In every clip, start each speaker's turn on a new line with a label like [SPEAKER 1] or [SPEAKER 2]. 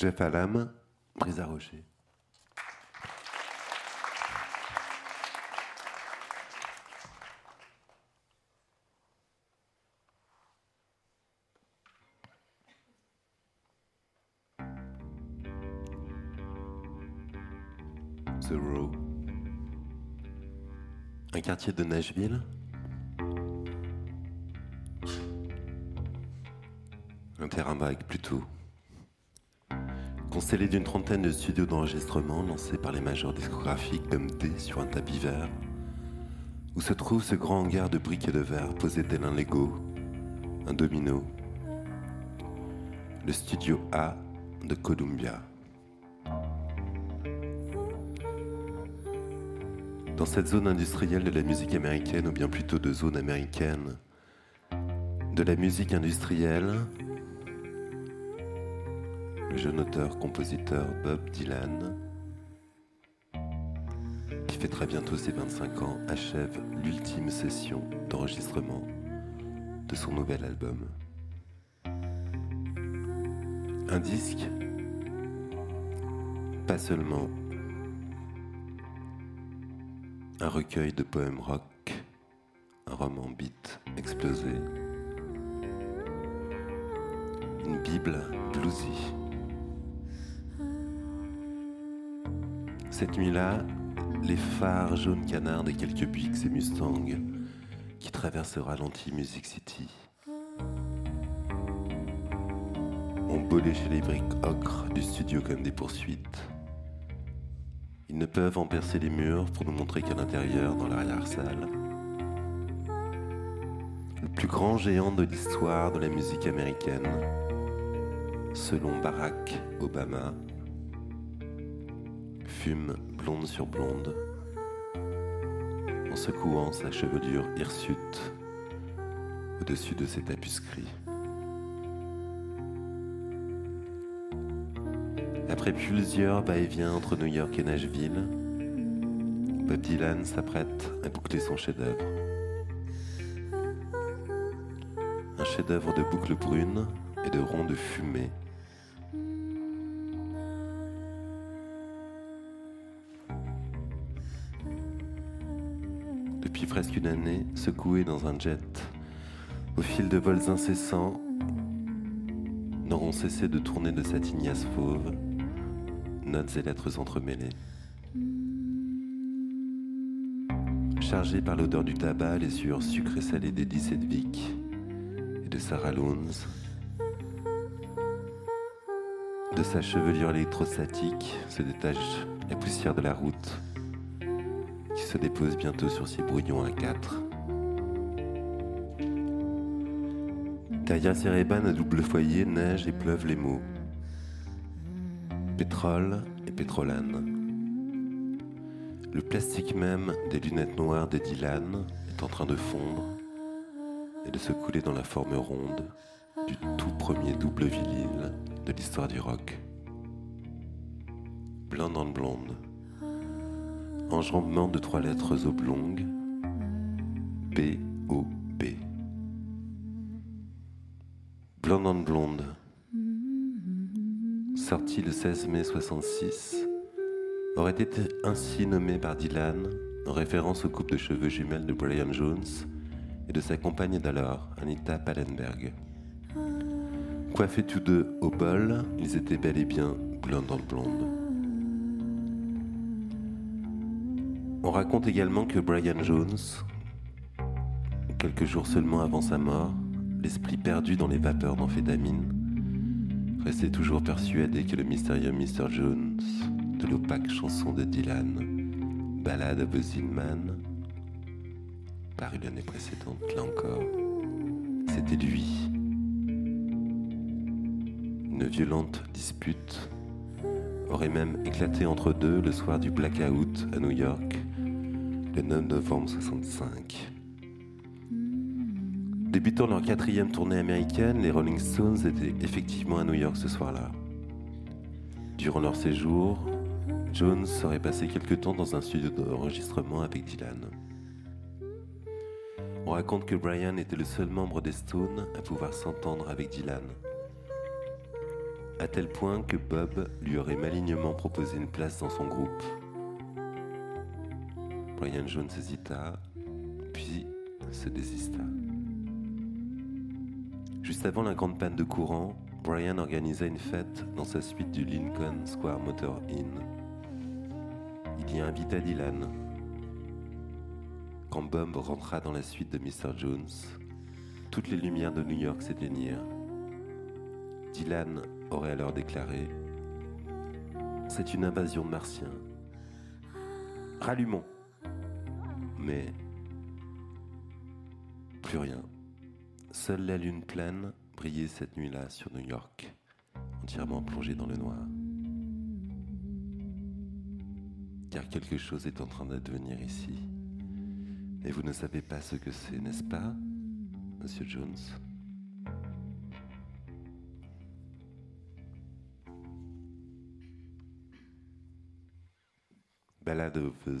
[SPEAKER 1] Jeff Alam, prise à rocher. The Row, un quartier de Nashville. Un terrain vague plutôt. Constellé d'une trentaine de studios d'enregistrement lancés par les majors discographiques comme D sur un tapis vert, où se trouve ce grand hangar de briques et de verre posé tel un Lego, un domino, le studio A de Columbia. Dans cette zone industrielle de la musique américaine, ou bien plutôt de zone américaine de la musique industrielle, le jeune auteur-compositeur Bob Dylan, qui fait très bientôt ses 25 ans, achève l'ultime session d'enregistrement de son nouvel album. Un disque, pas seulement un recueil de poèmes rock, un roman beat explosé, une Bible bluesy. Cette nuit-là, les phares jaunes canards des quelques Buicks et Mustangs qui traversent au ralenti Music City ont bolé chez les briques ocre du studio comme des poursuites. Ils ne peuvent en percer les murs pour nous montrer qu'à l'intérieur, dans l'arrière-salle, le plus grand géant de l'histoire de la musique américaine, selon Barack Obama, fume blonde sur blonde en secouant sa chevelure hirsute au-dessus de ses tapuscrits. Après plusieurs va-et-vient entre New York et Nashville, Bob Dylan s'apprête à boucler son chef-d'œuvre. Un chef-d'œuvre de boucles brunes et de ronds de fumée. Presque une année, secoué dans un jet, au fil de vols incessants, n'auront cessé de tourner de sa tignasse fauve notes et lettres entremêlées. Chargé par l'odeur du tabac, les sueurs sucrées salées d'Eddie Sedgwick et de Sarah Lowndes, de sa chevelure électrostatique se détache la poussière de la route se dépose bientôt sur ses brouillons à quatre. Derrière ses rébans à double foyer neige et pleuvent les mots pétrole et pétrolane. Le plastique même des lunettes noires des Dylan est en train de fondre et de se couler dans la forme ronde du tout premier double vinyle de l'histoire du rock. Blonde en blonde. Enjambement de trois lettres oblongues. B-O-B. Blonde en blonde sorti le 16 mai 66, aurait été ainsi nommé par Dylan en référence au couple de cheveux jumelles de Brian Jones et de sa compagne d'alors, Anita Pallenberg. Coiffés tous deux au bol, ils étaient bel et bien blondes en blonde. On raconte également que Brian Jones, quelques jours seulement avant sa mort, l'esprit perdu dans les vapeurs d'amphétamine, restait toujours persuadé que le mystérieux Mr. Jones de l'opaque chanson de Dylan, Ballade of a Man, paru l'année précédente, là encore, c'était lui. Une violente dispute aurait même éclaté entre deux le soir du blackout à New York, le 9 novembre 65. Débutant leur quatrième tournée américaine, les Rolling Stones étaient effectivement à New York ce soir-là. Durant leur séjour, Jones serait passé quelque temps dans un studio d'enregistrement avec Dylan. On raconte que Brian était le seul membre des Stones à pouvoir s'entendre avec Dylan. à tel point que Bob lui aurait malignement proposé une place dans son groupe. Brian Jones hésita, puis se désista. Juste avant la grande panne de courant, Brian organisa une fête dans sa suite du Lincoln Square Motor Inn. Il y invita Dylan. Quand Bob rentra dans la suite de Mr. Jones, toutes les lumières de New York s'éteignirent. Dylan aurait alors déclaré C'est une invasion de martiens. Rallumons. Mais plus rien. Seule la lune pleine brillait cette nuit-là sur New York, entièrement plongée dans le noir. Car quelque chose est en train d'advenir ici. Et vous ne savez pas ce que c'est, n'est-ce pas, Monsieur Jones? Ballade of the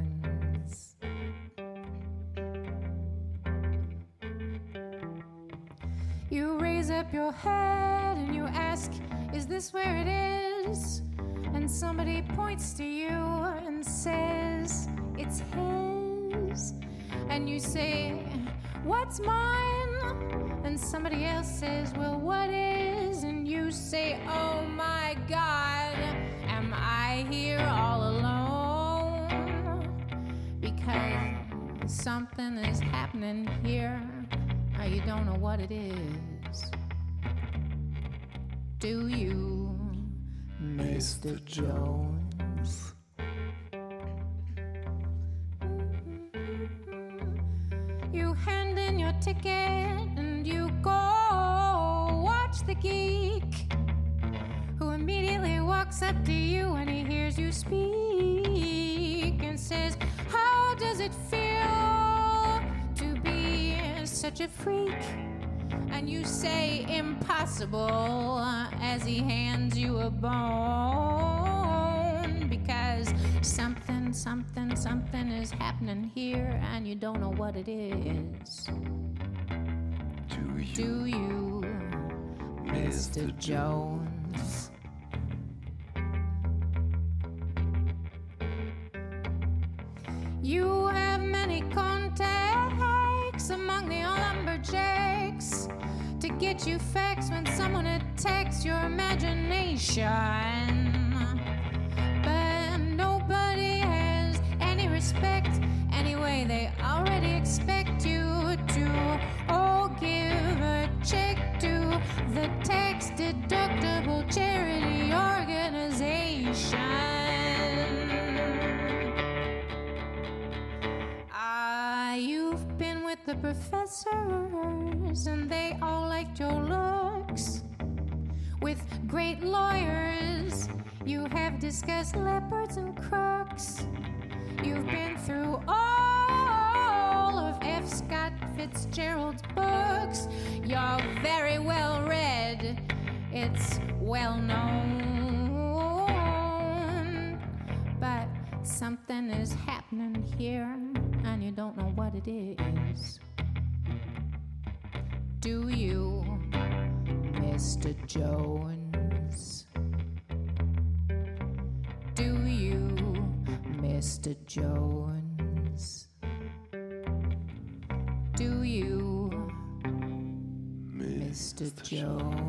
[SPEAKER 2] Head and you ask, Is this where it is? and somebody points to you and says, It's his. And you say, What's mine? And somebody else says, Well, what is? And you say, Oh my God, am I here all alone? Because something is happening here, you don't know what it is. Do you? Mr. Jones. You hand in your ticket and you go watch the geek who immediately walks up to you when he hears you speak and says, How does it feel to be such a freak? and you say impossible as he hands you a bone because something, something, something is happening here and you don't know what it is.
[SPEAKER 1] Do you,
[SPEAKER 2] Do you Mr. Mr. Jones? You have many contacts among the lumberjacks to get you facts when someone attacks your imagination. But nobody has any respect anyway, they already expect you to oh give a check to the tax deductible charity organization. With the professors and they all liked your looks. With great lawyers, you have discussed leopards and crooks. You've been through all of F. Scott Fitzgerald's books. You're very well read, it's well known. Something is happening here, and you don't know what it is. Do you, Mr. Jones? Do you, Mr. Jones? Do you, Mr. Jones?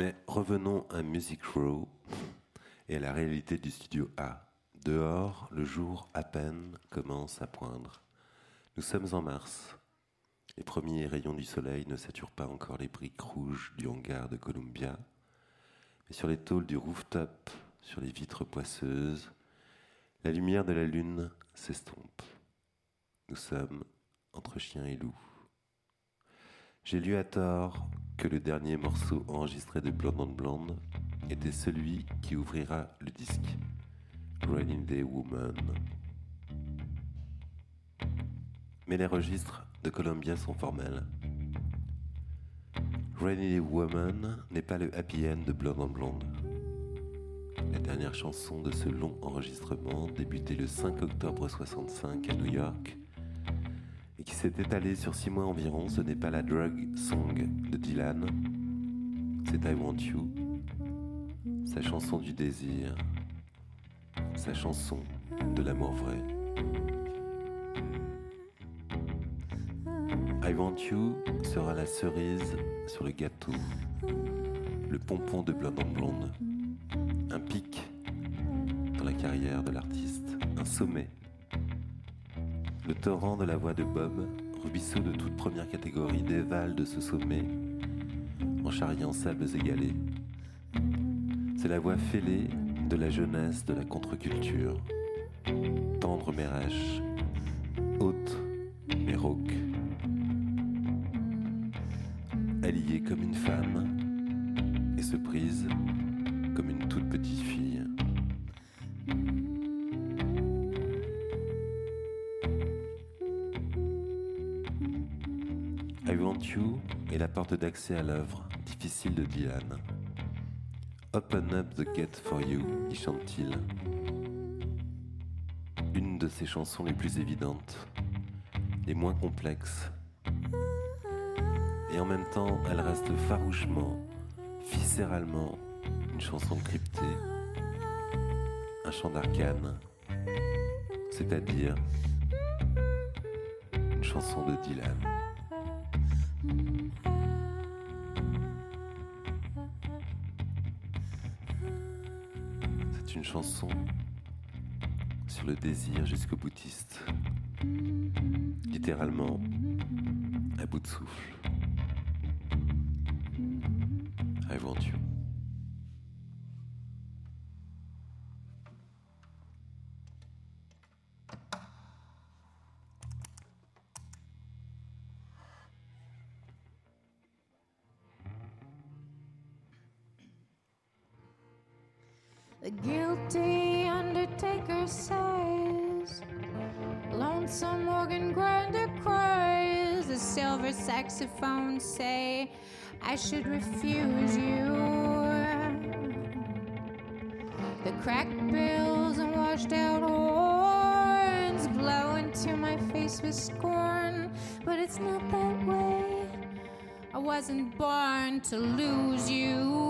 [SPEAKER 1] Mais revenons à Music Row et à la réalité du studio A. Dehors, le jour à peine commence à poindre. Nous sommes en mars. Les premiers rayons du soleil ne saturent pas encore les briques rouges du hangar de Columbia, mais sur les tôles du rooftop, sur les vitres poisseuses, la lumière de la lune s'estompe. Nous sommes entre chien et loup. J'ai lu à tort que le dernier morceau enregistré de Blonde on Blonde était celui qui ouvrira le disque, Raining Day Woman. Mais les registres de Columbia sont formels. Rainy Day Woman n'est pas le happy end de Blonde on Blonde. La dernière chanson de ce long enregistrement, débuté le 5 octobre 65 à New York, et qui s'est étalée sur six mois environ, ce n'est pas la drug song de Dylan, c'est I Want You, sa chanson du désir, sa chanson de l'amour vrai. I Want You sera la cerise sur le gâteau, le pompon de blonde en blonde, un pic dans la carrière de l'artiste, un sommet. Le torrent de la voix de Bob, ruisseau de toute première catégorie, dévale de ce sommet en charriant sables égalés. C'est la voix fêlée de la jeunesse de la contre-culture, tendre mais rêche, haute mais rauque. Alliée comme une femme et se prise comme une toute petite fille. Est la porte d'accès à l'œuvre difficile de Dylan. Open up the gate for you, y chante-t-il. Une de ses chansons les plus évidentes, les moins complexes. Et en même temps, elle reste farouchement, viscéralement, une chanson cryptée, un chant d'arcane, c'est-à-dire une chanson de Dylan. Chanson sur le désir jusqu'au boutiste, littéralement à bout de souffle. I want.
[SPEAKER 2] Refuse you. The cracked bills and washed out horns blow into my face with scorn. But it's not that way. I wasn't born to lose you.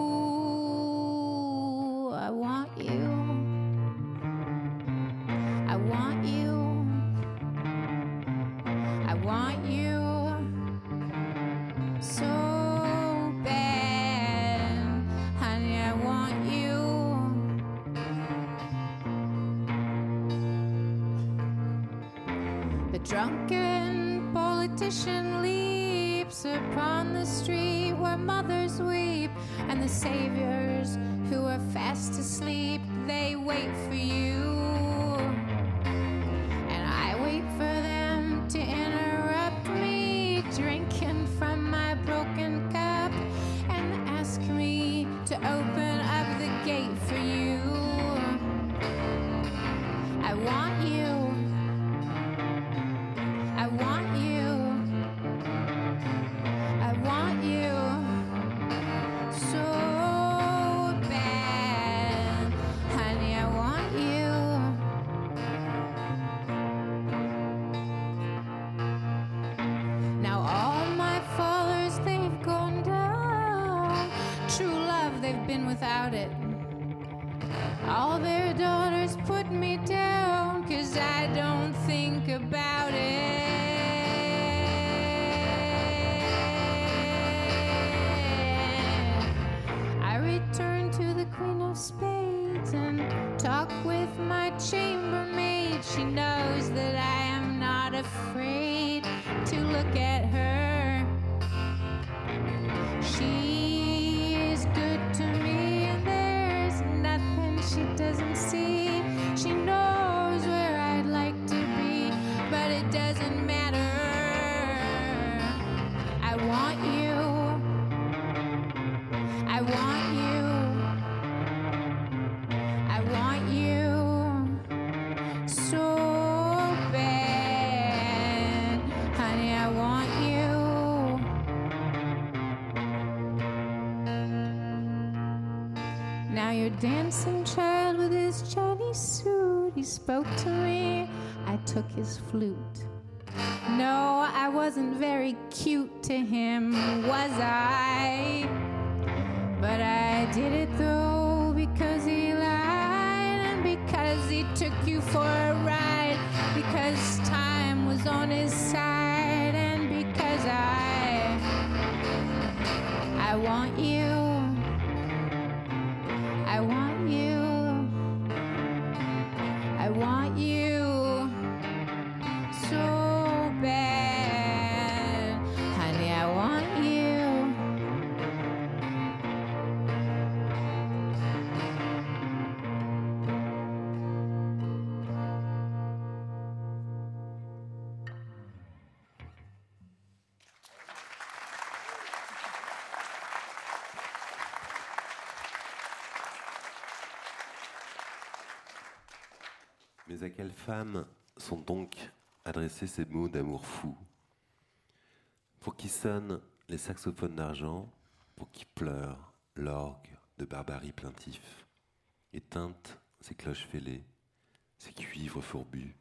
[SPEAKER 2] You're child with his Chinese suit. He spoke to me. I took his flute. No, I wasn't very cute to him, was I? But I did it though because he lied and because he took you for a ride. Because time was on his side
[SPEAKER 1] sont donc adressés ces mots d'amour fou. Pour qui sonnent les saxophones d'argent, pour qui pleure l'orgue de barbarie plaintif, et teinte ses cloches fêlées, ses cuivres fourbus.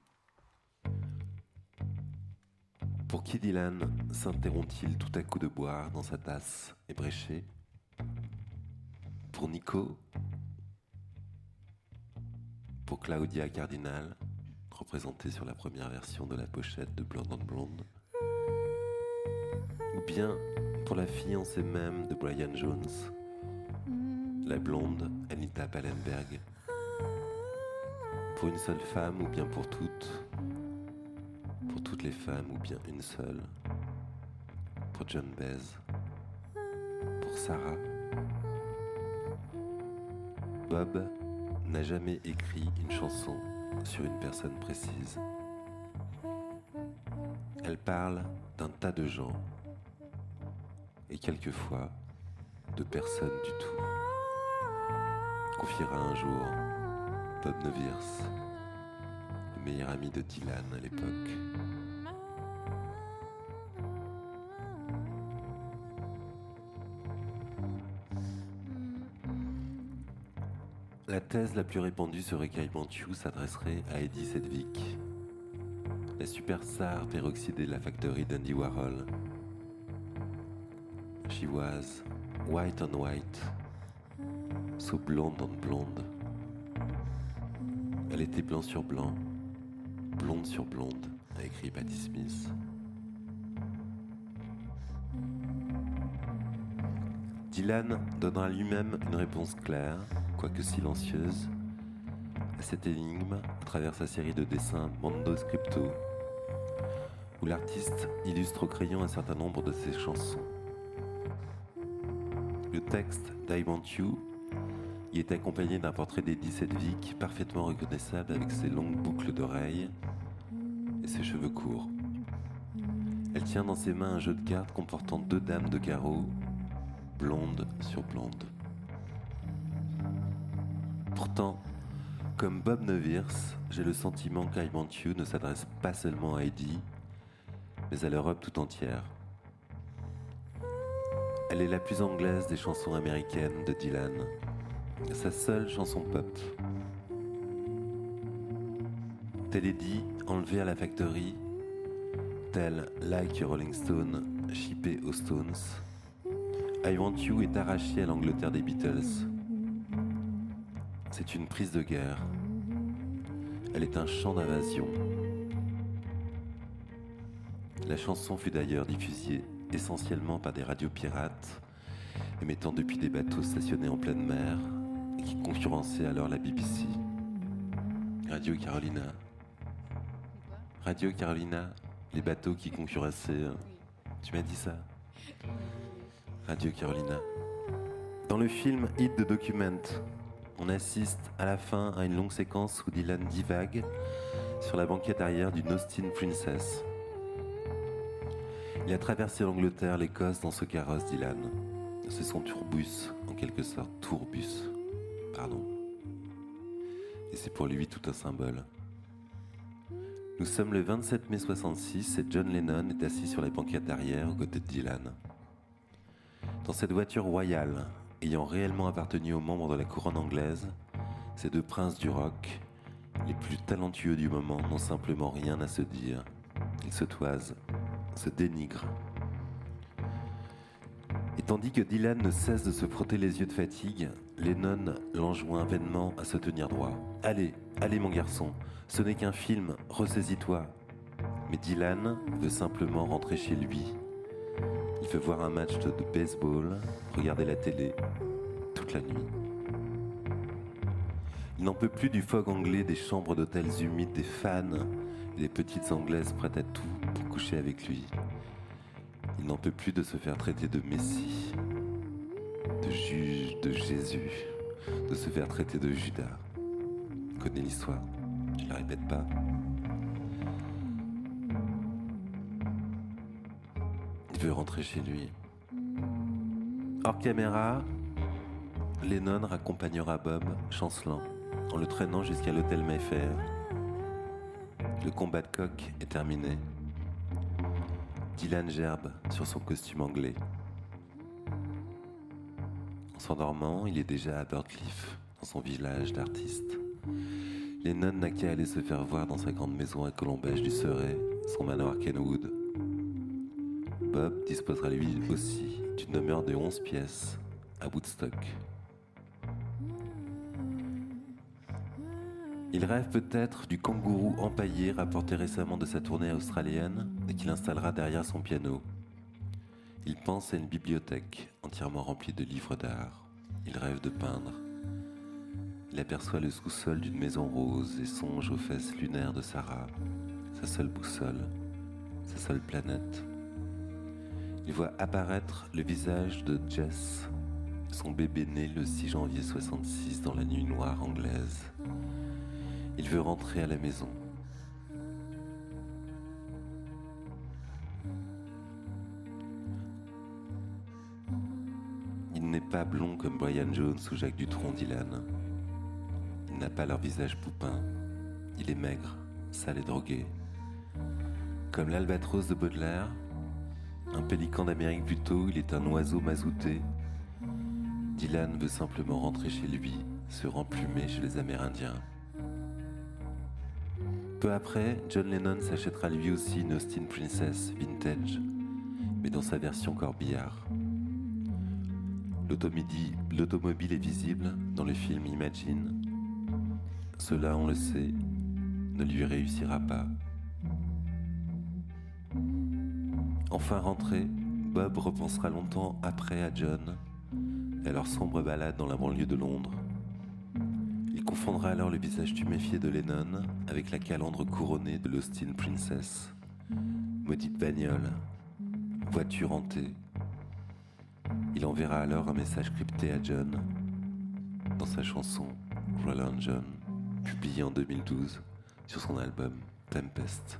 [SPEAKER 1] Pour qui Dylan s'interrompt-il tout à coup de boire dans sa tasse ébréchée Pour Nico? Pour Claudia Cardinal, représentée sur la première version de la pochette de Blonde on Blonde, ou bien pour la fiancée même de Brian Jones, la blonde Anita Pallenberg, pour une seule femme ou bien pour toutes, pour toutes les femmes ou bien une seule, pour John Bez, pour Sarah, Bob n'a jamais écrit une chanson sur une personne précise. Elle parle d'un tas de gens et quelquefois de personne du tout. Confiera un jour Bob Nevirs, le meilleur ami de Dylan à l'époque. Thèse la plus répandue sur Ekai Bantu s'adresserait à Eddie Sedgwick, la superstar peroxydée de la factory d'Andy Warhol. She was white on white, so blonde on blonde. Elle était blanc sur blanc, blonde sur blonde, a écrit Patti Smith. Dylan donnera lui-même une réponse claire, quoique silencieuse, à cette énigme à travers sa série de dessins Mondo Scripto, où l'artiste illustre au crayon un certain nombre de ses chansons. Le texte d'I Want y est accompagné d'un portrait d'Eddie Sedgwick parfaitement reconnaissable avec ses longues boucles d'oreilles et ses cheveux courts. Elle tient dans ses mains un jeu de cartes comportant deux dames de carreau, blonde sur blonde. Pourtant, comme Bob Nevirs, j'ai le sentiment qu'I Want You ne s'adresse pas seulement à Eddie, mais à l'Europe tout entière. Elle est la plus anglaise des chansons américaines de Dylan, sa seule chanson pop. Tel Eddie, enlevé à la factory, tel Like Rolling Stone, chippé aux Stones, I Want You est arraché à l'Angleterre des Beatles. C'est une prise de guerre. Elle est un chant d'invasion. La chanson fut d'ailleurs diffusée essentiellement par des radios pirates, émettant depuis des bateaux stationnés en pleine mer et qui concurrençaient alors la BBC. Radio Carolina. Radio Carolina, les bateaux qui concurrençaient. euh, Tu m'as dit ça? Radio Carolina. Dans le film Hit the Document, on assiste à la fin à une longue séquence où Dylan divague sur la banquette arrière d'une Austin Princess. Il a traversé l'Angleterre, l'Écosse dans ce carrosse, Dylan. C'est son tourbus, en quelque sorte, tourbus. Pardon. Et c'est pour lui tout un symbole. Nous sommes le 27 mai 66 et John Lennon est assis sur la banquette arrière aux côtés de Dylan. Dans cette voiture royale, ayant réellement appartenu aux membres de la couronne anglaise, ces deux princes du rock, les plus talentueux du moment, n'ont simplement rien à se dire. Ils se toisent, se dénigrent. Et tandis que Dylan ne cesse de se frotter les yeux de fatigue, Lennon l'enjoint vainement à se tenir droit. Allez, allez mon garçon, ce n'est qu'un film, ressaisis-toi. Mais Dylan veut simplement rentrer chez lui. Il veut voir un match de baseball, regarder la télé toute la nuit. Il n'en peut plus du fog anglais, des chambres d'hôtels humides, des fans et des petites anglaises prêtes à tout pour coucher avec lui. Il n'en peut plus de se faire traiter de Messie, de juge, de Jésus, de se faire traiter de Judas. Il connaît l'histoire, je la répète pas. Veut rentrer chez lui. Hors caméra, Lennon raccompagnera Bob, chancelant, en le traînant jusqu'à l'hôtel Mayfair. Le combat de coq est terminé. Dylan gerbe sur son costume anglais. En s'endormant, il est déjà à Birdcliff, dans son village d'artistes. Lennon n'a qu'à aller se faire voir dans sa grande maison à Colombage du Surrey, son manoir Kenwood. Bob disposera lui aussi d'une demeure de 11 pièces à Woodstock. Il rêve peut-être du kangourou empaillé rapporté récemment de sa tournée australienne et qu'il installera derrière son piano. Il pense à une bibliothèque entièrement remplie de livres d'art. Il rêve de peindre. Il aperçoit le sous-sol d'une maison rose et songe aux fesses lunaires de Sarah, sa seule boussole, sa seule planète. Il voit apparaître le visage de Jess, son bébé né le 6 janvier 66 dans la nuit noire anglaise. Il veut rentrer à la maison. Il n'est pas blond comme Brian Jones ou Jacques Dutronc Dylan. Il n'a pas leur visage poupin. Il est maigre, sale et drogué. Comme l'albatros de Baudelaire, un pélican d'Amérique plutôt, il est un oiseau mazouté. Dylan veut simplement rentrer chez lui, se remplumer chez les Amérindiens. Peu après, John Lennon s'achètera lui aussi une Austin Princess vintage, mais dans sa version corbillard. L'automobile est visible dans le film Imagine. Cela, on le sait, ne lui réussira pas. Enfin rentré, Bob repensera longtemps après à John et à leur sombre balade dans la banlieue de Londres. Il confondra alors le visage tuméfié de Lennon avec la calandre couronnée de l'Austin Princess. Maudite bagnole, voiture hantée. Il enverra alors un message crypté à John dans sa chanson Roland John, publiée en 2012 sur son album Tempest.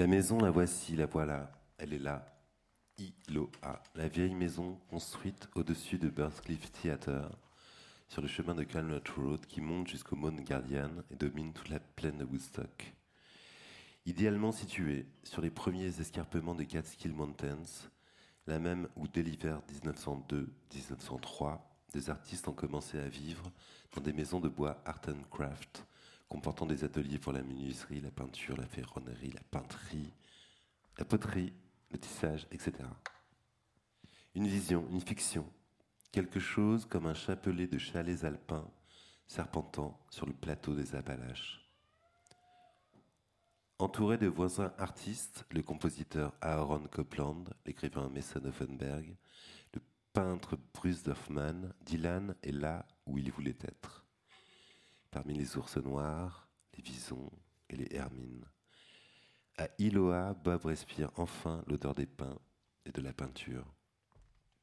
[SPEAKER 1] La maison, la voici, la voilà. Elle est là. Iloa, la vieille maison construite au-dessus de Birthcliff Theatre, sur le chemin de Calnut Road qui monte jusqu'au Mount Guardian et domine toute la plaine de Woodstock. Idéalement située sur les premiers escarpements des Catskill Mountains, la même où dès l'hiver 1902-1903, des artistes ont commencé à vivre dans des maisons de bois art and craft, comportant des ateliers pour la menuiserie, la peinture, la ferronnerie, la peinterie, la poterie, le tissage, etc. Une vision, une fiction, quelque chose comme un chapelet de chalets alpins serpentant sur le plateau des Appalaches. Entouré de voisins artistes, le compositeur Aaron Copland, l'écrivain Mason Offenberg, le peintre Bruce Dorfman, Dylan est là où il voulait être. Parmi les ours noirs, les visons et les hermines. À Iloa, Bob respire enfin l'odeur des pins et de la peinture.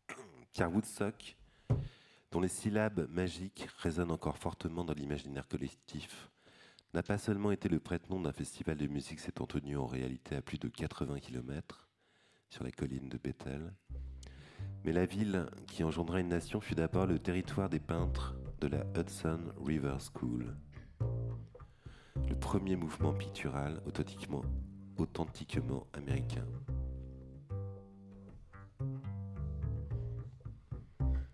[SPEAKER 1] Car Woodstock, dont les syllabes magiques résonnent encore fortement dans l'imaginaire collectif, n'a pas seulement été le prête-nom d'un festival de musique s'étant tenu en réalité à plus de 80 km sur la colline de Bethel, mais la ville qui engendra une nation fut d'abord le territoire des peintres de la Hudson River School, le premier mouvement pictural authentiquement, américain.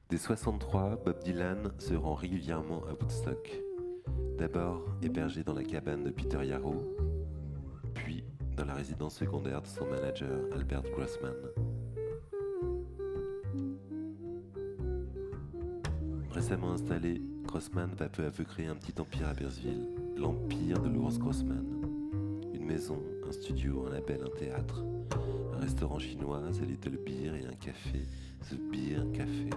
[SPEAKER 1] Dès 63, Bob Dylan se rend régulièrement à Woodstock. D'abord hébergé dans la cabane de Peter Yarrow, puis dans la résidence secondaire de son manager Albert Grossman. Récemment installé, Grossman va peu à peu créer un petit empire à Bearsville, l'empire de l'ours Grossman. Une maison, un studio, un label, un théâtre, un restaurant chinois, The Little Beer et un café, The Beer Café.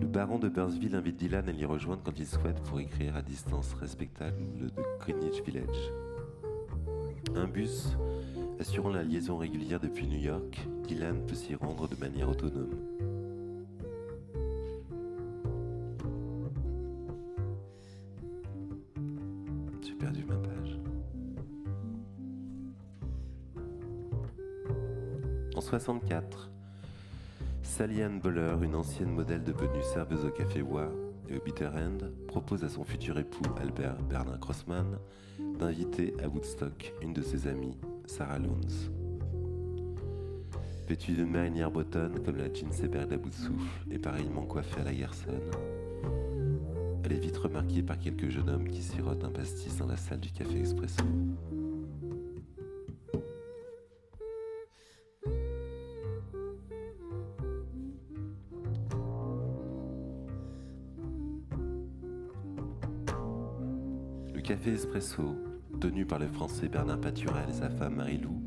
[SPEAKER 1] Le baron de Burnsville invite Dylan à l'y rejoindre quand il souhaite pour écrire à distance respectable de Greenwich Village. Un bus assurant la liaison régulière depuis New York, Dylan peut s'y rendre de manière autonome. 1964. Sally Ann Boller, une ancienne modèle de devenue serveuse au café Wa et au Bitter End, propose à son futur époux Albert Bernard Crossman d'inviter à Woodstock une de ses amies, Sarah Loons. Vêtue de manière bretonne comme la jean Seberg à bout de souffle et pareillement coiffée à la garçonne, elle est vite remarquée par quelques jeunes hommes qui sirotent un pastis dans la salle du café expresso. Café espresso, tenue par le français Bernard Paturel et sa femme Marie-Lou,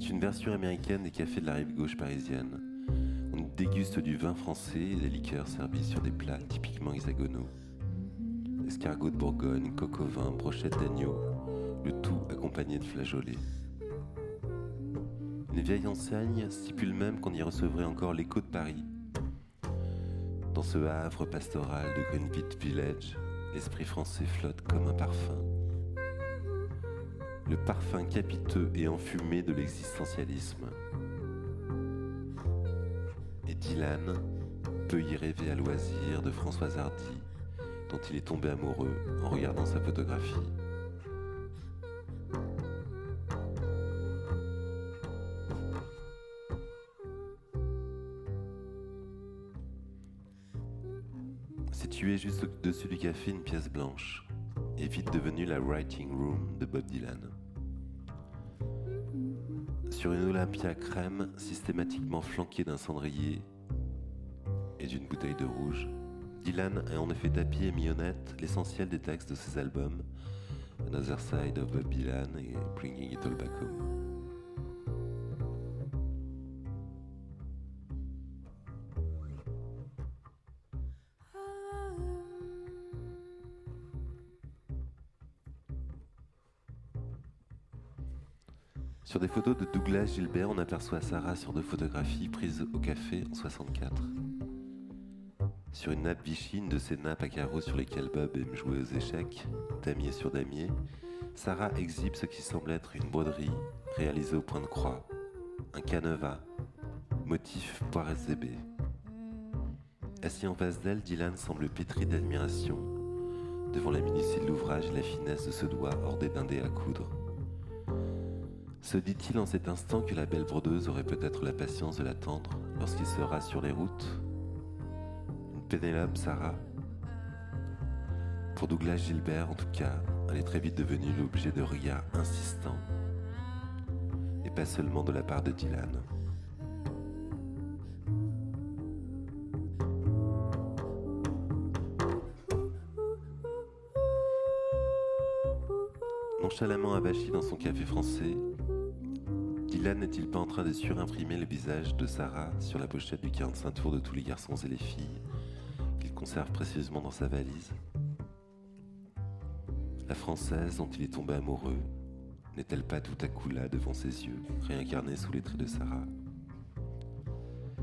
[SPEAKER 1] est une version américaine des cafés de la rive gauche parisienne. On déguste du vin français et des liqueurs servies sur des plats typiquement hexagonaux. Escargot de Bourgogne, coq au vin, brochette d'agneau, le tout accompagné de flageolets. Une vieille enseigne stipule même qu'on y recevrait encore l'écho de Paris. Dans ce havre pastoral de Greenwich Village, l'esprit français flotte comme un parfum. Le parfum capiteux et enfumé de l'existentialisme. Et Dylan peut y rêver à loisir de Françoise Hardy, dont il est tombé amoureux en regardant sa photographie. Située juste au-dessus du café, une pièce blanche, est vite devenue la writing room de Bob Dylan. Sur une Olympia crème systématiquement flanquée d'un cendrier et d'une bouteille de rouge, Dylan a en effet tapis et mis l'essentiel des textes de ses albums Another Side of Bob Dylan et Bringing It All Back Home. Sur des photos de Douglas Gilbert, on aperçoit Sarah sur deux photographies prises au café en 64. Sur une nappe Vichy, de ces nappes à carreaux sur lesquelles Bob aime jouer aux échecs, damier sur damier, Sarah exhibe ce qui semble être une broderie réalisée au point de croix, un canevas, motif poire SDB. Assis en face d'elle, Dylan semble pétri d'admiration devant la minutie de l'ouvrage et la finesse de ce doigt hordé d'un dé à coudre. Se dit-il en cet instant que la belle brodeuse aurait peut-être la patience de l'attendre lorsqu'il sera sur les routes? Une Pénélope, Sarah? Pour Douglas Gilbert, en tout cas, elle est très vite devenue l'objet de regards insistants, et pas seulement de la part de Dylan. Nonchalamment abachi dans son café français, Dylan n'est-il pas en train de surimprimer le visage de Sarah sur la pochette du 45 tours de tous les garçons et les filles qu'il conserve précieusement dans sa valise? La Française dont il est tombé amoureux n'est-elle pas tout à coup là devant ses yeux, réincarnée sous les traits de Sarah?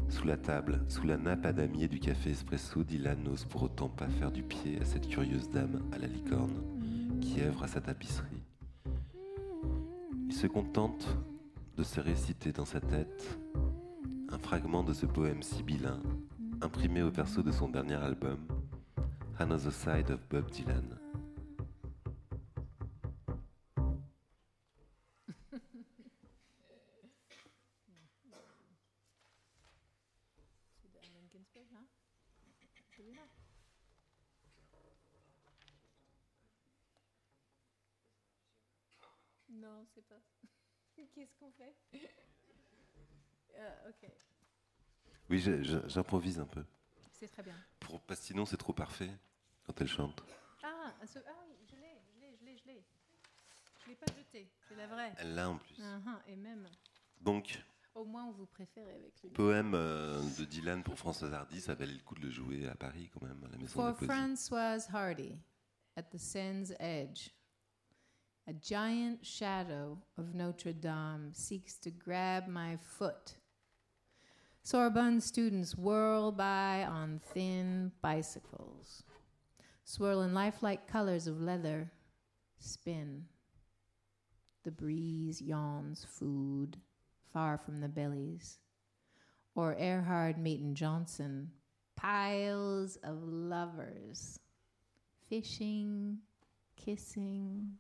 [SPEAKER 1] Sous la table, sous la nappe à damier du café espresso, Dylan n'ose pour autant pas faire du pied à cette curieuse dame à la licorne qui œuvre à sa tapisserie. Il se contente de se réciter dans sa tête un fragment de ce poème sibyllin imprimé au verso de son dernier album, Another Side of Bob Dylan.
[SPEAKER 2] Non, c'est pas. Qu'est-ce qu'on fait Ah, Ok,
[SPEAKER 1] Oui, j'improvise un peu.
[SPEAKER 2] c'est très bien.
[SPEAKER 1] Pour, parce que sinon, c'est trop parfait quand elle chante.
[SPEAKER 2] Ah, ce- ah oui, je l'ai, je l'ai, je l'ai, je l'ai. Je l'ai pas jeté, c'est la vraie.
[SPEAKER 1] Elle l'a en plus.
[SPEAKER 2] Ah, ah, et même,
[SPEAKER 1] Donc,
[SPEAKER 2] au moins vous préférez avec lui.
[SPEAKER 1] poème euh, de Dylan pour Françoise Hardy, ça valait le coup de le jouer à Paris quand même, à la maison de
[SPEAKER 2] For
[SPEAKER 1] la poésie.
[SPEAKER 2] Francoise Hardy, at the Seine's edge, a giant shadow of Notre Dame seeks to grab my foot. Sorbonne students whirl by on thin bicycles, swirl in lifelike colors of leather, spin. The breeze yawns food far from the bellies. Or Erhard Meaton Johnson, piles of lovers fishing, kissing,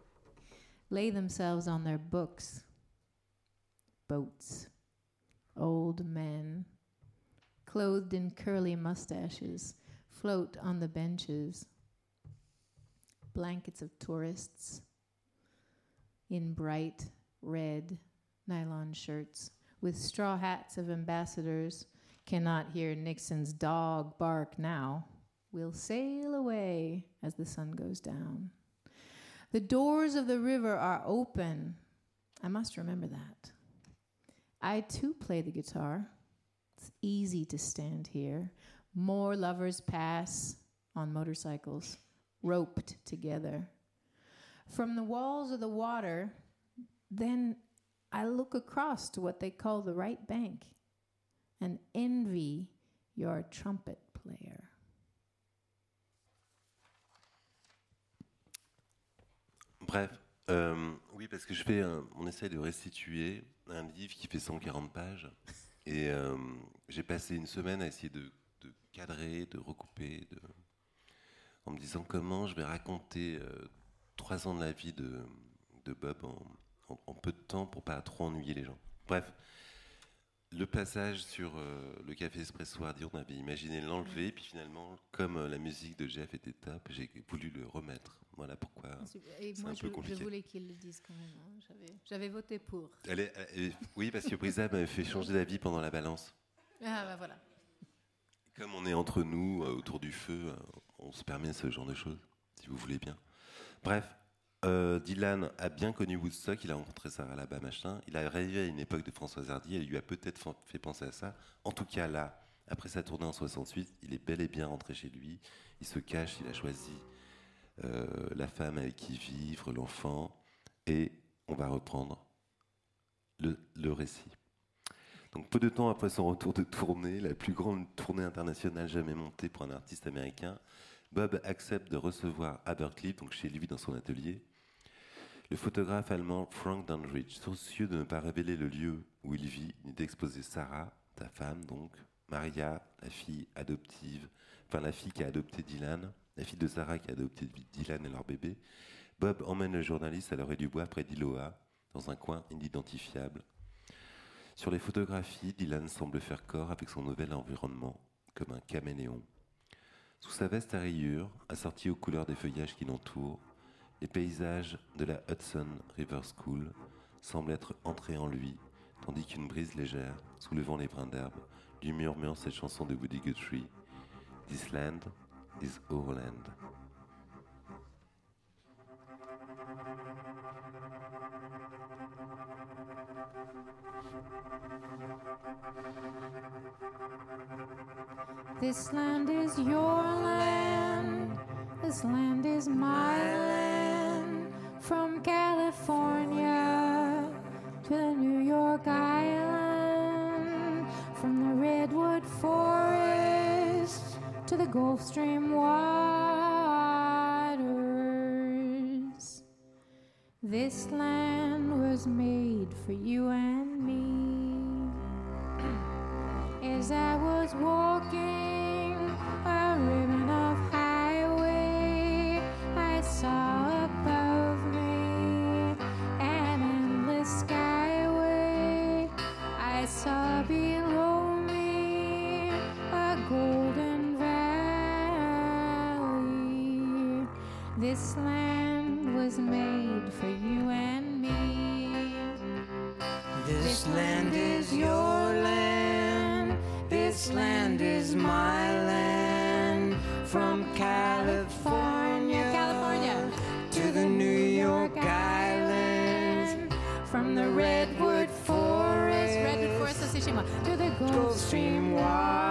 [SPEAKER 2] lay themselves on their books, boats, old men, clothed in curly mustaches, float on the benches, blankets of tourists. In bright red nylon shirts. With straw hats of ambassadors. Cannot hear Nixon's dog bark now. We'll sail away as the sun goes down. The doors of the river are open. I must remember that. I too play the guitar. It's easy to stand here. More lovers pass on motorcycles, roped together. From the walls of the water, then I look across to what they call the right bank and envy your trumpet player.
[SPEAKER 1] Bref, euh, oui, parce que je fais, un- on essaie de restituer un livre qui fait 140 pages. Et euh, j'ai passé une semaine à essayer de, cadrer, de recouper, de, en me disant comment je vais raconter euh, trois ans de la vie de, Bob en peu de temps pour pas trop ennuyer les gens. Bref, le passage sur euh, le café espresso hardy, on avait imaginé l'enlever, puis finalement, comme euh, la musique de Jeff était top, j'ai voulu le remettre. Voilà pourquoi.
[SPEAKER 2] Et moi,
[SPEAKER 1] un
[SPEAKER 2] je,
[SPEAKER 1] peu
[SPEAKER 2] je
[SPEAKER 1] compliqué.
[SPEAKER 2] voulais qu'ils le disent quand même. hein. J'avais- voté pour.
[SPEAKER 1] Elle est- elle est- oui, parce que Brisa m'avait fait changer d'avis pendant la balance.
[SPEAKER 2] Ah, bah voilà.
[SPEAKER 1] Comme on est entre nous, euh, autour du feu, on se permet ce genre de choses, si vous voulez bien. Bref, euh, Dylan a bien connu Woodstock, il a rencontré Sarah là-bas, machin. Il a rêvé à une époque de Françoise Hardy, elle lui a peut-être fa- fait penser à ça. En tout cas, là, après sa tournée en 68, il est bel et bien rentré chez lui. Il se cache, il a choisi euh, la femme avec qui vivre, l'enfant. Et on va reprendre le, le récit. Donc peu de temps après son retour de tournée, la plus grande tournée internationale jamais montée pour un artiste américain, Bob accepte de recevoir Berkeley, donc chez lui dans son atelier, le photographe allemand Frank Dandridge, soucieux de ne pas révéler le lieu où il vit, ni d'exposer Sarah, sa femme donc, Maria, la fille adoptive, enfin la fille qui a adopté Dylan, la fille de Sarah qui a adopté Dylan et leur bébé. Bob emmène le journaliste à l'orée du bois près d'Iloa, dans un coin inidentifiable. Sur les photographies, Dylan semble faire corps avec son nouvel environnement, comme un caméléon. Sous sa veste à rayures, assortie aux couleurs des feuillages qui l'entourent, les paysages de la Hudson River School semblent être entrés en lui, tandis qu'une brise légère, soulevant les brins d'herbe, lui murmure cette chanson de Woody Guthrie This land is our land.
[SPEAKER 2] This land is your land. This land is my land. From California to the New York Island. From the Redwood Forest to the Gulf Stream waters. This land was made for you and me. As I was walking This land was made for you and me.
[SPEAKER 3] This land is your land. This land is my land. From California,
[SPEAKER 2] California
[SPEAKER 3] to the New York Islands.
[SPEAKER 2] From the redwood forest, redwood forest, to the Gulf Stream
[SPEAKER 3] Stream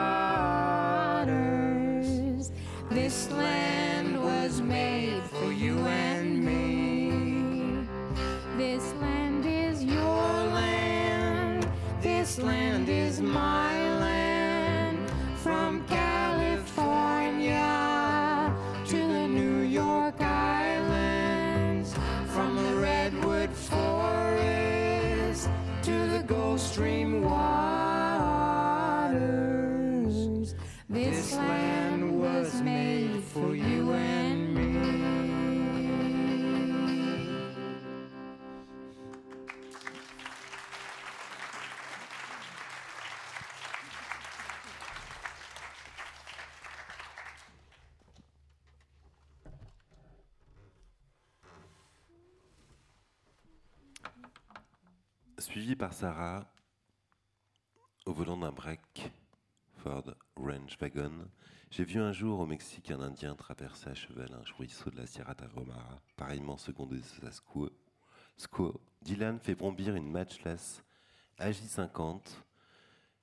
[SPEAKER 1] par Sarah au volant d'un break Ford Ranch Wagon, j'ai vu un jour au Mexique un Indien traverser à cheval un ruisseau de la Sierra Tarahumara, pareillement secondé de sa squaw. Squaw. Dylan fait bombir une matchless AJ50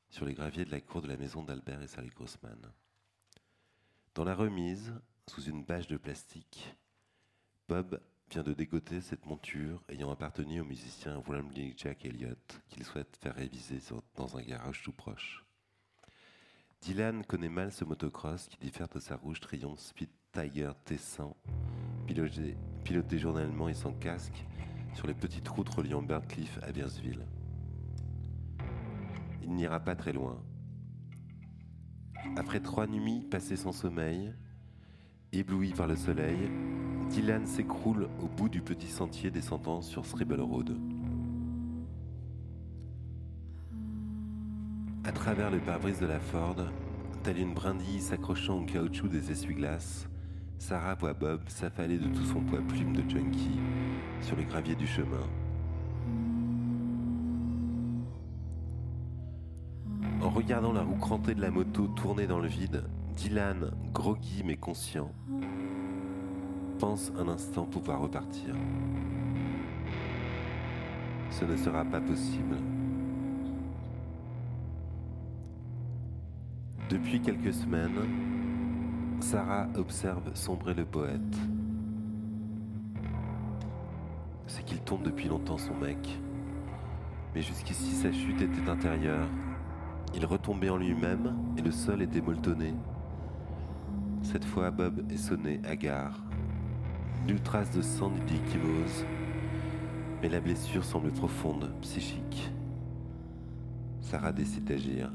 [SPEAKER 1] sur les graviers de la cour de la maison d'Albert et Sally Grossman. Dans la remise, sous une bâche de plastique, Bob vient de dégoter cette monture ayant appartenu au musicien William Jack Elliott qu'il souhaite faire réviser dans un garage tout proche. Dylan connaît mal ce motocross qui diffère de sa rouge Triumph Speed Tiger T100, piloté, piloté journellement et sans casque sur les petites routes reliant Cliff à Bearsville. Il n'ira pas très loin. Après trois nuits passées sans sommeil, ébloui par le soleil, Dylan s'écroule au bout du petit sentier descendant sur Scribble Road. À travers le pare-brise de la Ford, telle une brindille s'accrochant au caoutchouc des essuie-glaces, Sarah voit Bob s'affaler de tout son poids plume de junkie sur le gravier du chemin. En regardant la roue crantée de la moto tourner dans le vide, Dylan, groggy mais conscient, pense un instant pouvoir repartir. Ce ne sera pas possible. Depuis quelques semaines, Sarah observe sombrer le poète. C'est qu'il tombe depuis longtemps son mec. Mais jusqu'ici sa chute était intérieure. Il retombait en lui-même et le sol était molletonné. Cette fois Bob est sonné, hagard, Nulle trace de sang ni d'ictymose, mais la blessure semble profonde, psychique. Sarah décide d'agir.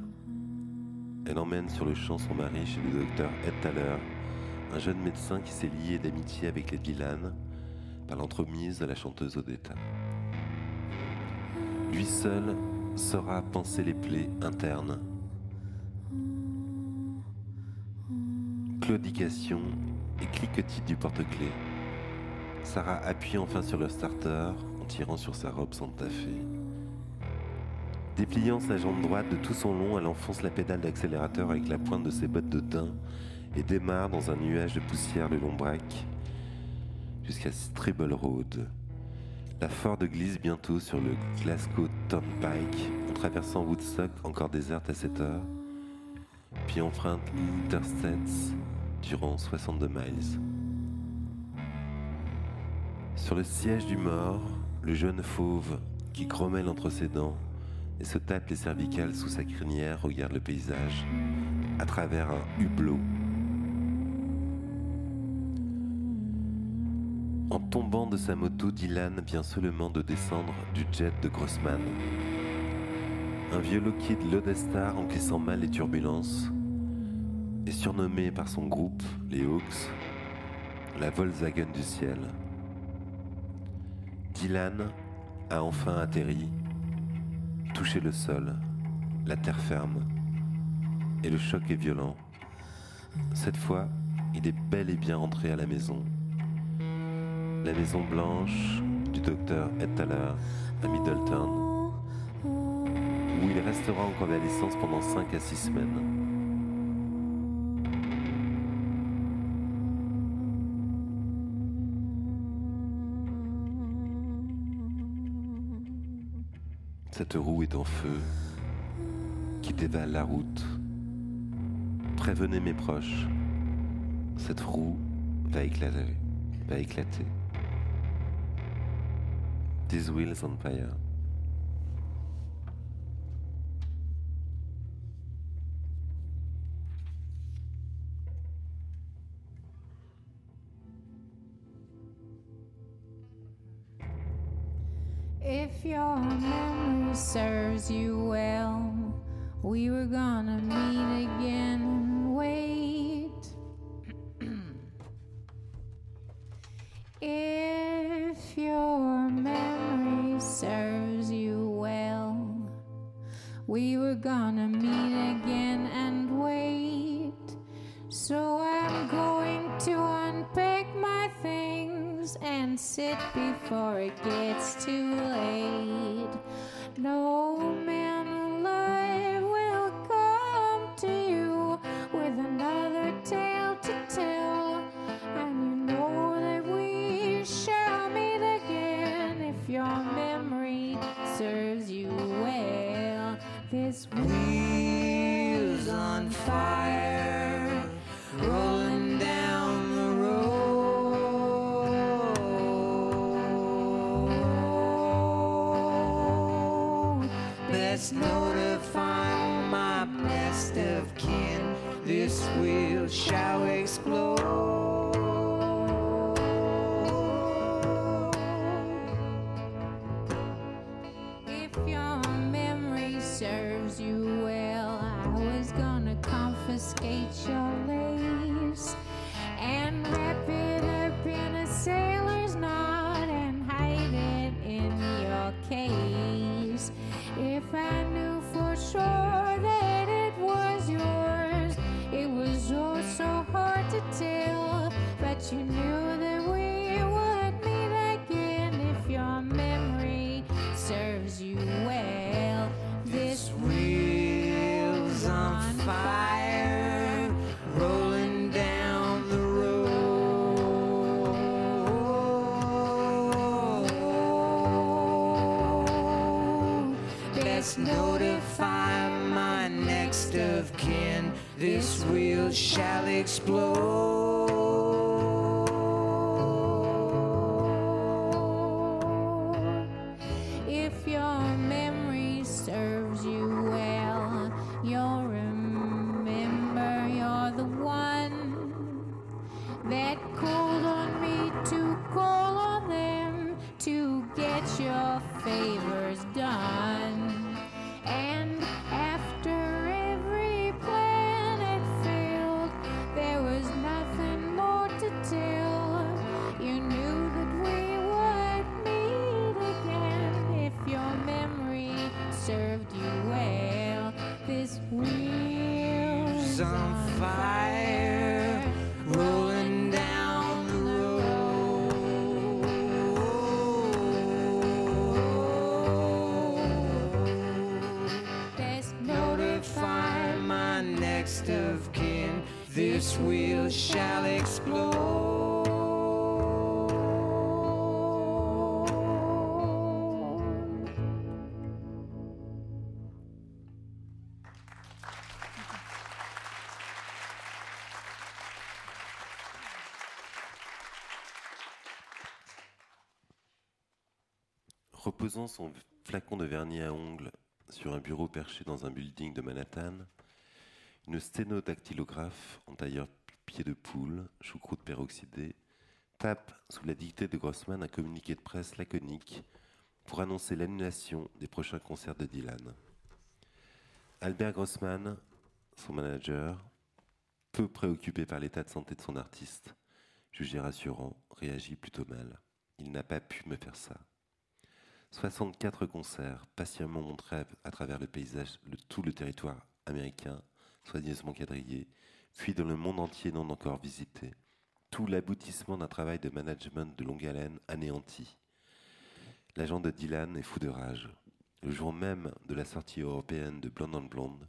[SPEAKER 1] Elle emmène sur le champ son mari chez le docteur Ed Thaler, un jeune médecin qui s'est lié d'amitié avec les Dylan par l'entremise de la chanteuse Odetta. Lui seul saura penser les plaies internes. Claudication et cliquetis du porte-clés. Sarah appuie enfin sur le starter en tirant sur sa robe Santa Fe. Dépliant sa jambe droite de tout son long, elle enfonce la pédale d'accélérateur avec la pointe de ses bottes de daim et démarre dans un nuage de poussière le long braque jusqu'à Stribble Road. La Ford glisse bientôt sur le Glasgow Turnpike en traversant Woodstock encore déserte à 7 heures, puis emprunte l'Interstates durant 62 miles. Sur le siège du mort, le jeune fauve, qui grommelle entre ses dents et se tâte les cervicales sous sa crinière, regarde le paysage à travers un hublot. En tombant de sa moto, Dylan vient seulement de descendre du jet de Grossman. Un vieux Lockheed Lodestar encaissant mal les turbulences est surnommé par son groupe, les Hawks, la Volkswagen du ciel. Dylan a enfin atterri, touché le sol, la terre ferme, et le choc est violent. Cette fois, il est bel et bien rentré à la maison. La maison blanche du docteur Ed Thaler à Middleton, où il restera en convalescence pendant 5 à 6 semaines. Cette roue est en feu, qui dévale la route. Prévenez mes proches, cette roue va éclater, va éclater.
[SPEAKER 3] Shall.
[SPEAKER 1] Reposant son flacon de vernis à ongles sur un bureau perché dans un building de Manhattan, une sténodactylographe en tailleur pied de poule, choucroute peroxydée, tape sous la dictée de Grossman un communiqué de presse laconique pour annoncer l'annulation des prochains concerts de Dylan. Albert Grossman, son manager, peu préoccupé par l'état de santé de son artiste, jugé rassurant, réagit plutôt mal. Il n'a pas pu me faire ça. 64 concerts patiemment montrés à, travers le paysage, le, tout le territoire américain, soigneusement quadrillé, puis dans le monde entier non encore visité. Tout l'aboutissement d'un travail de management de longue haleine anéanti. L'agent de Dylan est fou de rage. Le jour même de la sortie européenne de Blonde on Blonde,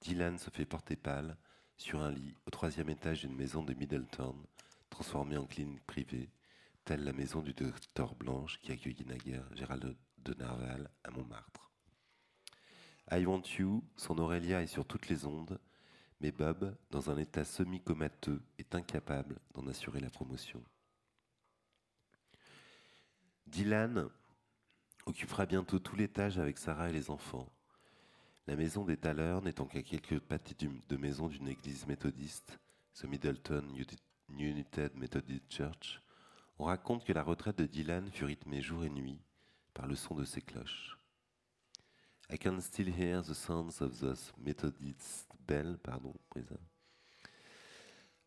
[SPEAKER 1] Dylan se fait porter pâle sur un lit au troisième étage d'une maison de Middleton, transformée en clinique privée, telle la maison du docteur Blanche qui accueillit naguère Gérald de Nerval à Montmartre. I Want You, son Aurélia est sur toutes les ondes, mais Bob, dans un état semi-comateux, est incapable d'en assurer la promotion. Dylan occupera bientôt tout l'étage avec Sarah et les enfants. La maison des Thalers n'étant qu'à quelques pâtés de maison d'une église méthodiste, The Middleton United Methodist Church, on raconte que la retraite de Dylan fut rythmée jour et nuit par le son de ses cloches. I can still hear the sounds of those Methodist bell, pardon, prison.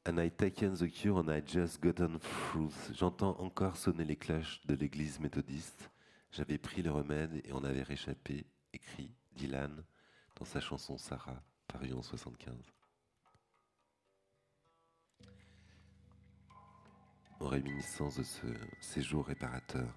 [SPEAKER 1] And I taken the cure and I just gotten through. J'entends encore sonner les cloches de l'église méthodiste. J'avais pris le remède et on avait réchappé, écrit Dylan dans sa chanson Sarah, parue en 75. En réminiscence de ce séjour réparateur.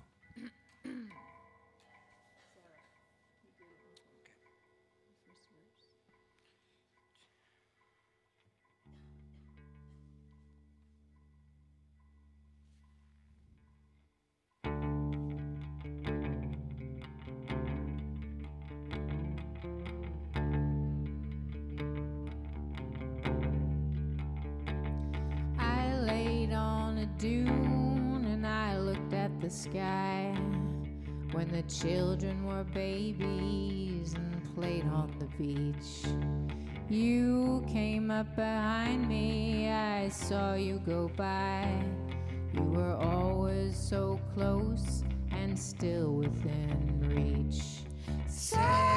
[SPEAKER 2] sky when the children were babies and played on the beach. You came up behind me, I saw you go by. You were always so close and still within reach. Say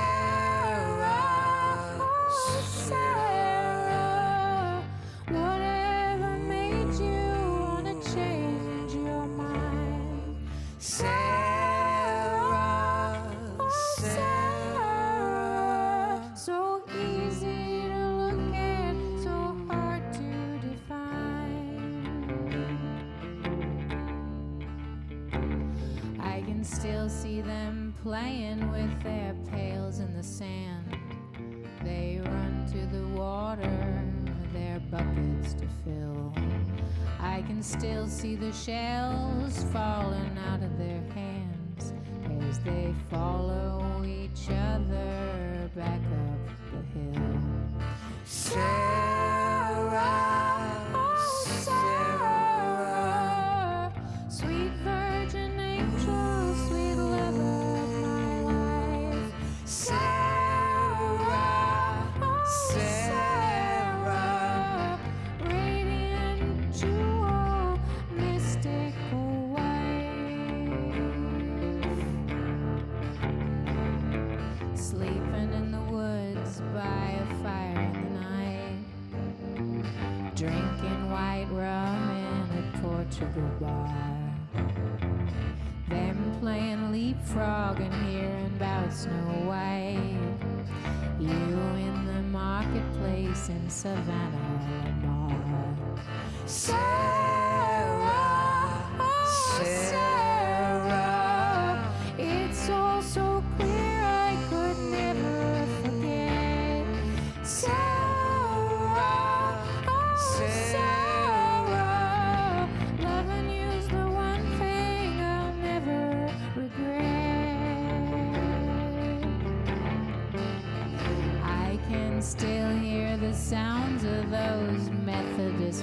[SPEAKER 2] savannah or.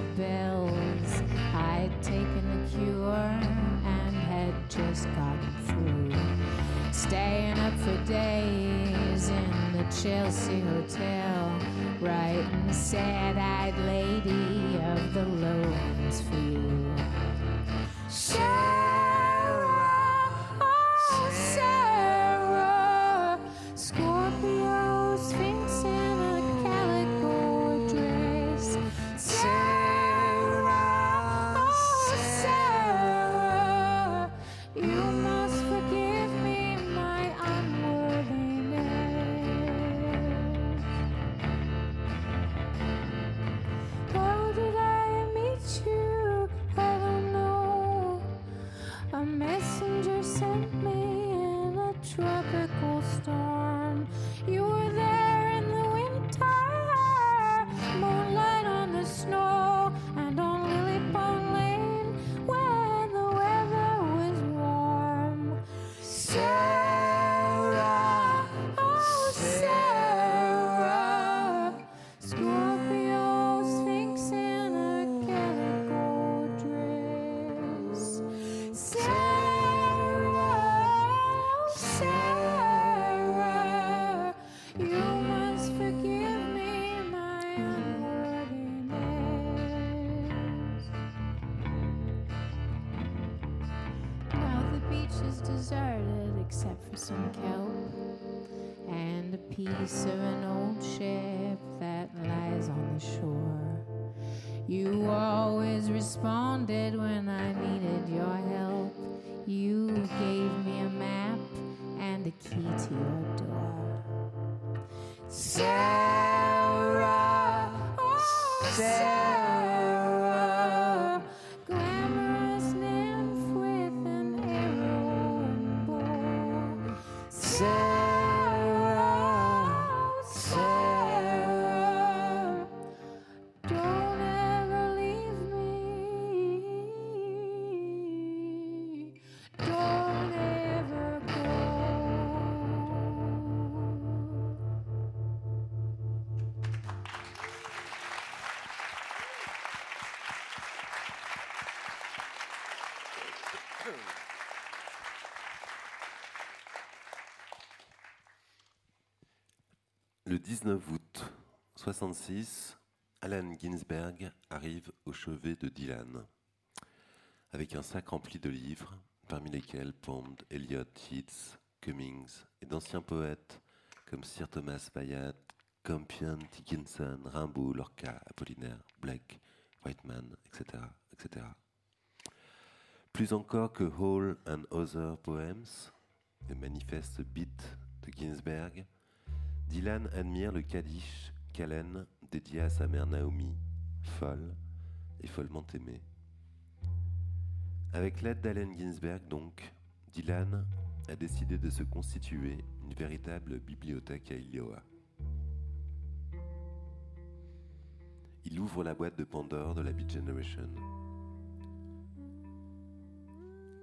[SPEAKER 2] these. I'd taken a cure and had just gotten through. Staying up for days in the Chelsea Hotel, writing sad eyed lady of the Lowlands for. surrender.
[SPEAKER 1] Le 19 août 66, Allen Ginsberg arrive au chevet de Dylan, avec un sac rempli de livres, parmi lesquels Pond, Eliot, Yeats, Cummings et d'anciens poètes comme Sir Thomas Bayat, Campion, Dickinson, Rimbaud, Lorca, Apollinaire, Blake, Whiteman, etc., etc. Plus encore que Hall and Other Poems, le manifeste beat de Ginsberg, Dylan admire le Kaddish qu'Allen dédia à sa mère Naomi, folle et follement aimée. Avec l'aide d'Allen Ginsberg, donc, Dylan a décidé de se constituer une véritable bibliothèque à Iowa. Il ouvre la boîte de Pandore de la Beat Generation.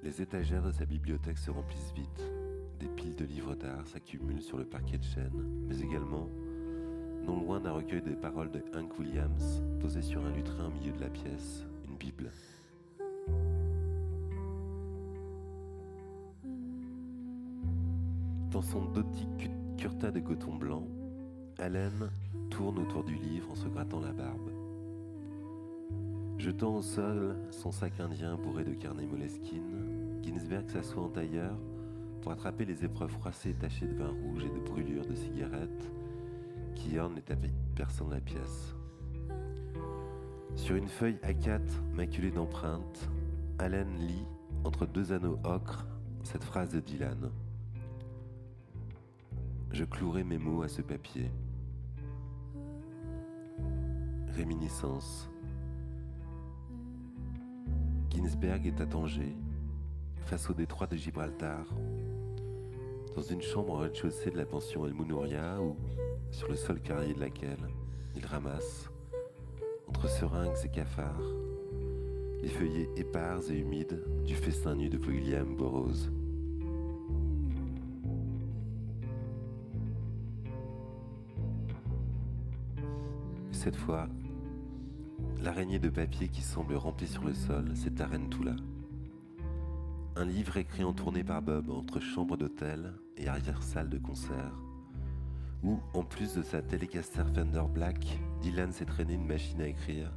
[SPEAKER 1] Les étagères de sa bibliothèque se remplissent vite. Des piles de livres d'art s'accumulent sur le parquet de chêne, mais également non loin d'un recueil de paroles de Hank Williams, posé sur un lutrin au milieu de la pièce, une Bible. Dans son doty curta de coton blanc, Allen tourne autour du livre en se grattant la barbe. Jetant au sol son sac indien bourré de carnet Moleskine, Ginsberg s'assoit en tailleur pour attraper les épreuves froissées tachées de vin rouge et de brûlures de cigarettes qui ornent les tapis perçants de la pièce. Sur une feuille A4 maculée d'empreintes, Allen lit, entre deux anneaux ocre, cette phrase de Dylan. Je clouerai mes mots à ce papier. Réminiscence. Ginsberg est à Tanger, face au détroit de Gibraltar, dans une chambre au rez-de-chaussée de la pension El Mounouria où, sur le sol carré de laquelle, il ramasse, entre seringues et cafards, les feuillets épars et humides du festin nu de William Burroughs. Cette fois, l'araignée de papier qui semble remplie sur le sol, c'est Tarentula. Un livre écrit en tournée par Bob entre chambre d'hôtel et arrière-salle de concert, où, en plus de sa Telecaster Fender Black, Dylan s'est traîné une machine à écrire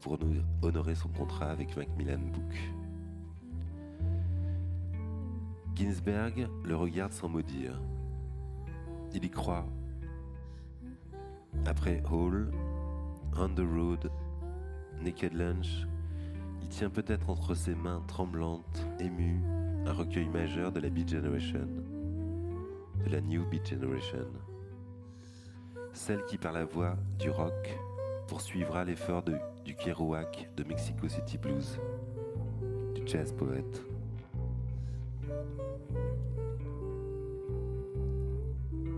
[SPEAKER 1] pour honorer son contrat avec Macmillan Book. Ginsberg le regarde sans mot dire. Il y croit. Après Hall, On the Road, Naked Lunch, il tient peut-être entre ses mains tremblantes, émues, un recueil majeur de la Beat Generation, de la New Beat Generation celle qui par la voix du rock poursuivra l'effort du Kerouac de Mexico City Blues, du jazz poète.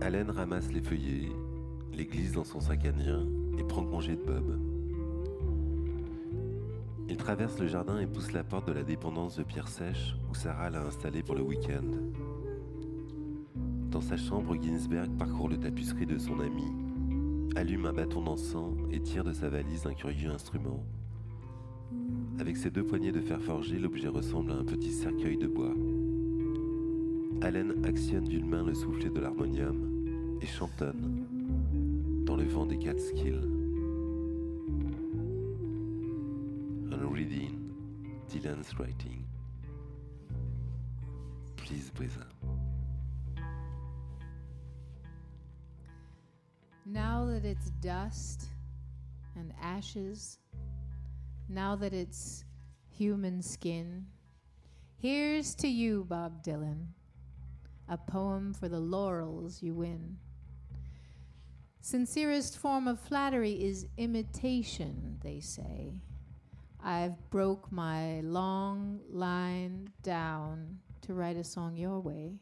[SPEAKER 1] Allen ramasse les feuillets, les glisse dans son sac indien et prend congé de Bob. Il traverse le jardin et pousse la porte de la dépendance de Pierre Sèche où Sarah l'a installé pour le week-end. Dans sa chambre, Ginsberg parcourt le tapisserie de son ami allume un bâton d'encens et tire de sa valise un curieux instrument. Avec ses deux poignées de fer forgé, l'objet ressemble à un petit cercueil de bois. Allen actionne d'une main le soufflet de l'harmonium et chantonne dans le vent des Catskills. Un reading, Dylan's writing. Please breathe
[SPEAKER 2] Now that it's dust and ashes, now that it's human skin, here's to you, Bob Dylan, a poem for the laurels you win. Sincerest form of flattery is imitation, they say. I've broke my long line down to write a song your way.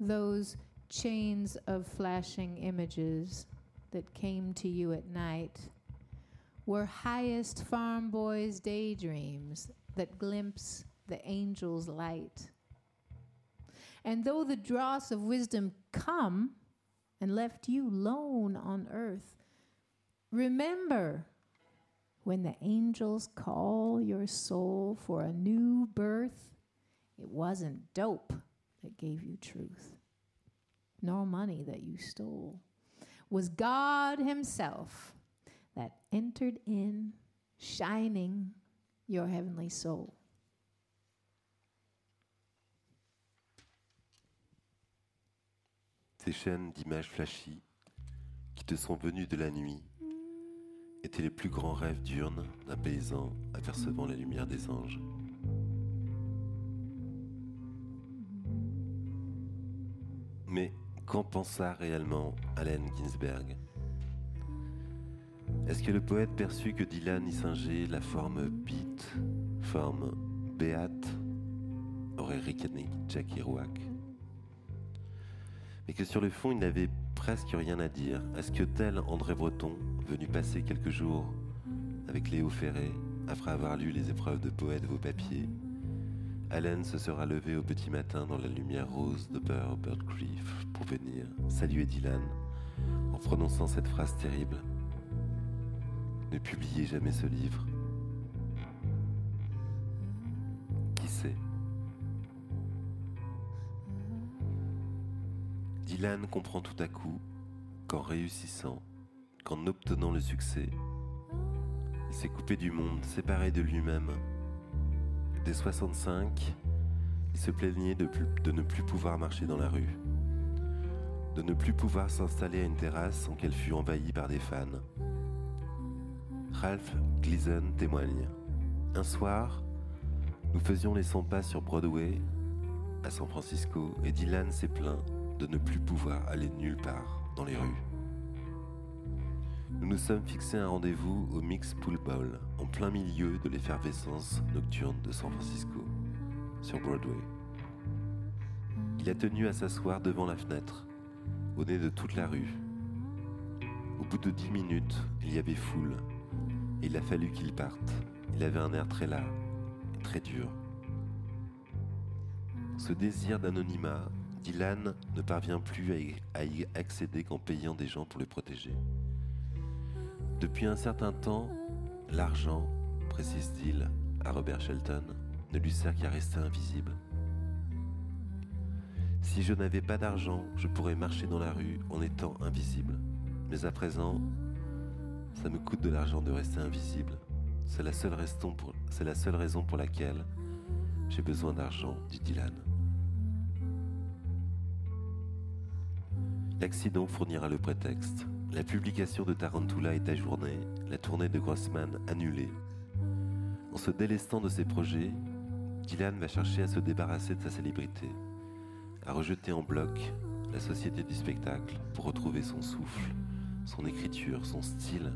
[SPEAKER 2] Those chains of flashing images that came to you at night were highest farm boys' daydreams that glimpse the angel's light. And though the dross of wisdom come and left you lone on earth, remember when the angels call your soul for a new birth, it wasn't dope that gave you truth, nor money that you stole was God Himself that entered in, shining your heavenly soul.
[SPEAKER 1] Ces chaînes d'images flashy qui te sont venues de la nuit étaient les plus grands rêves diurnes d'un paysan apercevant la lumière des anges. Mais qu'en pensa réellement Allen Ginsberg? Est-ce que le poète perçut que Dylan y la forme beat, forme béate? aurait ricané Jack Kerouac. Mais que sur le fond il n'avait presque rien à dire. Est-ce que tel André Breton, venu passer quelques jours avec Léo Ferré, après avoir lu les épreuves de poète vos papiers, Allen se sera levé au petit matin dans la lumière rose de Burr Birdcliff pour venir saluer Dylan en prononçant cette phrase terrible. Ne publiez jamais ce livre. Qui sait? Dylan comprend tout à coup qu'en réussissant, qu'en obtenant le succès, il s'est coupé du monde, séparé de lui-même Dès 65, il se plaignait de, ne plus pouvoir marcher dans la rue, de ne plus pouvoir s'installer à une terrasse sans qu'elle fût envahie par des fans. Ralph Gleason témoigne. Un soir, nous faisions les 100 pas sur Broadway, à San Francisco, et Dylan s'est plaint de ne plus pouvoir aller nulle part dans les rues. Nous nous sommes fixés un rendez-vous au Mix Pool Bowl, en plein milieu de l'effervescence nocturne de San Francisco, sur Broadway. Il a tenu à s'asseoir devant la fenêtre, au nez de toute la rue. Au bout de dix minutes, il y avait foule, et il a fallu qu'il parte. Il avait un air très las et très dur. Ce désir d'anonymat, Dylan ne parvient plus à y accéder qu'en payant des gens pour le protéger. Depuis un certain temps, l'argent, précise-t-il à Robert Shelton, ne lui sert qu'à rester invisible. Si je n'avais pas d'argent, je pourrais marcher dans la rue en étant invisible. Mais à présent, ça me coûte de l'argent de rester invisible. C'est la, seule la seule raison pour laquelle j'ai besoin d'argent, dit Dylan. L'accident fournira le prétexte. La publication de Tarantula est ajournée, la tournée de Grossman annulée. En se délestant de ses projets, Dylan va chercher à se débarrasser de sa célébrité, à rejeter en bloc la société du spectacle pour retrouver son souffle, son écriture, son style,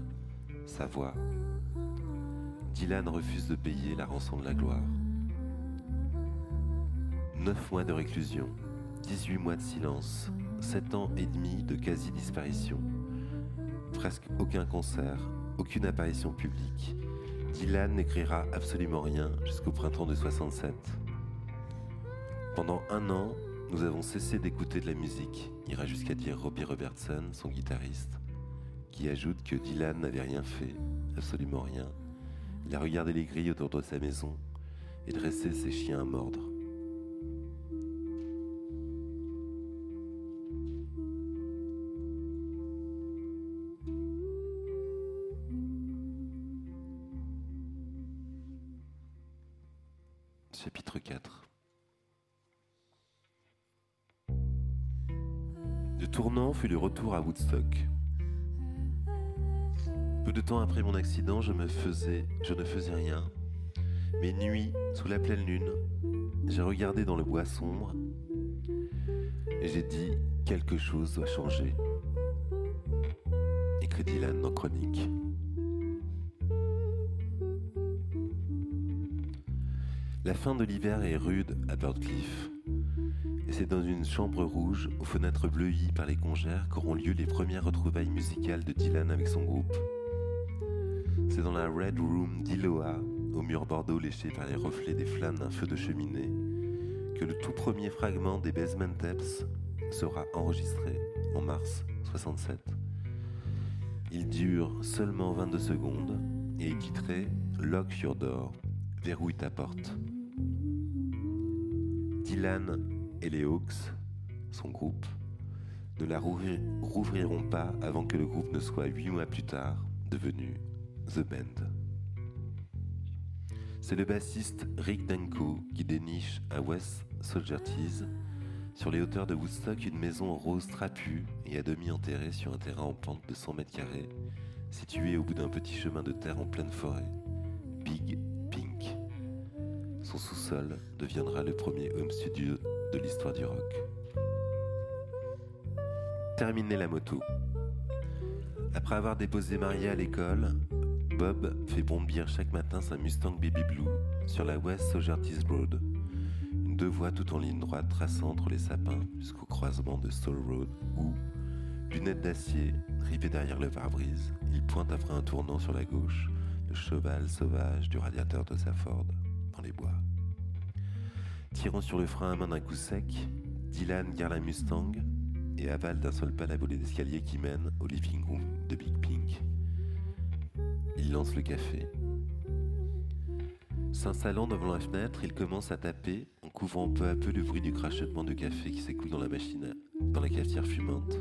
[SPEAKER 1] sa voix. Dylan refuse de payer la rançon de la gloire. Neuf mois de réclusion, 18 mois de silence, sept ans et demi de quasi-disparition presque aucun concert, aucune apparition publique. Dylan n'écrira absolument rien jusqu'au printemps de 67. Pendant un an, nous avons cessé d'écouter de la musique, ira jusqu'à dire Robbie Robertson, son guitariste, qui ajoute que Dylan n'avait rien fait, absolument rien. Il a regardé les grilles autour de sa maison et dressé ses chiens à mordre. À Woodstock. Peu de temps après mon accident, je me faisais, je ne faisais rien. Mais nuit, sous la pleine lune, j'ai regardé dans le bois sombre et j'ai dit quelque chose doit changer. Écrit Dylan dans Chronique. La fin de l'hiver est rude à Birdcliff. C'est dans une chambre rouge, aux fenêtres bleuies par les congères, qu'auront lieu les premières retrouvailles musicales de Dylan avec son groupe. C'est dans la Red Room d'Iloa, au mur bordeaux léché par les reflets des flammes d'un feu de cheminée, que le tout premier fragment des Basement Tapes sera enregistré en mars 67. Il dure seulement 22 secondes et est titré Lock Your Door, verrouille ta porte. Dylan et les Hawks, son groupe, ne la rouvriront pas avant que le groupe ne soit huit mois plus tard devenu The Band. C'est le bassiste Rick Danko qui déniche à West Tease, sur les hauteurs de Woodstock, une maison rose trapue et à demi enterrée sur un terrain en pente de 100 mètres carrés, situé au bout d'un petit chemin de terre en pleine forêt. Big. Son sous-sol deviendra le premier home studio de l'histoire du rock. Terminer la moto. Après avoir déposé Maria à l'école, Bob fait bondir chaque matin sa Mustang Baby Blue sur la West Sogertis Road, une deux voies tout en ligne droite traçant entre les sapins jusqu'au croisement de Soul Road où, lunettes d'acier rivées derrière le pare-brise, il pointe après un tournant sur la gauche le cheval sauvage du radiateur de sa Ford les bois. Tirant sur le frein à main d'un coup sec, Dylan garde la Mustang et avale d'un seul pas la volée d'escalier qui mène au living room de Big Pink. Il lance le café. S'installant devant la fenêtre, il commence à taper en couvrant peu à peu le bruit du crachotement de café qui s'écoule dans la machine, dans la cafetière fumante.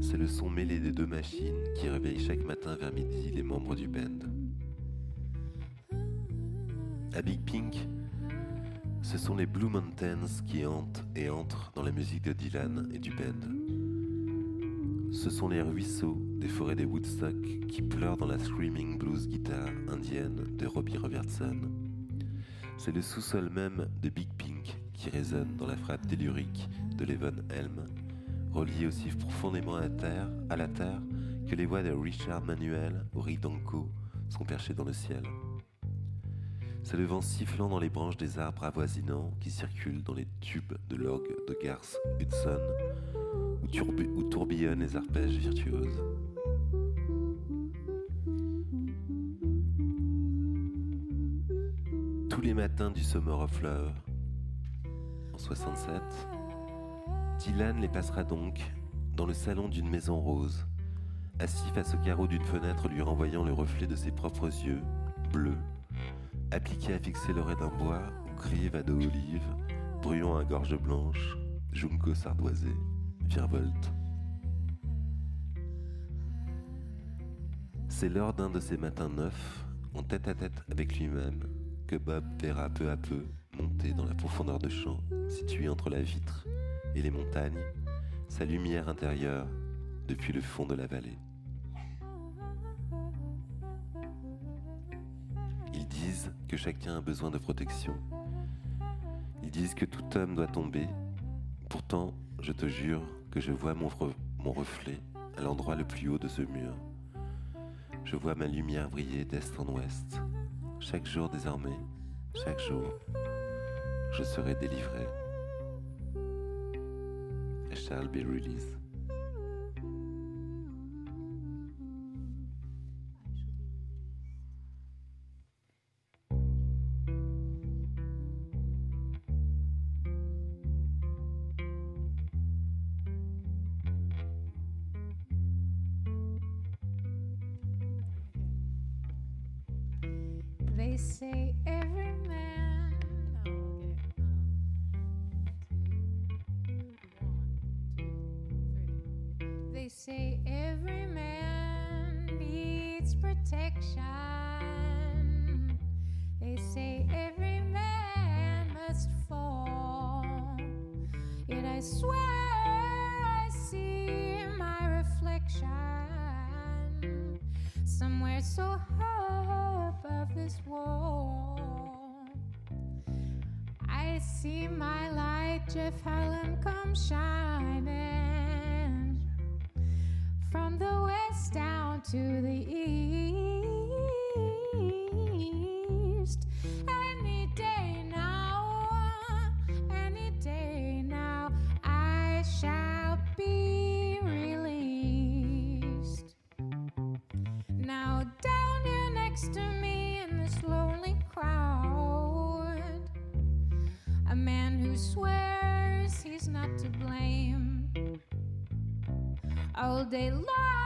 [SPEAKER 1] C'est le son mêlé des deux machines qui réveille chaque matin vers midi les membres du band. À Big Pink, ce sont les Blue Mountains qui hantent et entrent dans la musique de Dylan et du band. Ce sont les ruisseaux des forêts des Woodstock qui pleurent dans la screaming blues guitare indienne de Robbie Robertson. C'est le sous-sol même de Big Pink qui résonne dans la frappe tellurique de Levon Helm, relié aussi profondément à la terre, que les voix de Richard Manuel ou Rick Danko sont perchées dans le ciel. C'est le vent sifflant dans les branches des arbres avoisinants qui circulent dans les tubes de l'orgue de Garth Hudson où, tourbillonnent les arpèges virtuoses. Tous les matins du Summer of Love, en 67, Dylan les passera donc dans le salon d'une maison rose, assis face au carreau d'une fenêtre lui renvoyant le reflet de ses propres yeux, bleus, appliqué à fixer l'oreille d'un bois crive à dos olive, bruyant à gorge blanche, junco sardoisé, virevolte. C'est lors d'un de ces matins neufs, en tête à tête avec lui-même, que Bob verra peu à peu monter dans la profondeur de champ située entre la vitre et les montagnes, sa lumière intérieure depuis le fond de la vallée. Que chacun a besoin de protection. Ils disent que tout homme doit tomber. Pourtant, je te jure que je vois mon, mon reflet à l'endroit le plus haut de ce mur. Je vois ma lumière briller d'est en ouest. Chaque jour désormais, chaque jour, je serai délivré.
[SPEAKER 2] if Harlem comes shining from the west down to the east. Day long.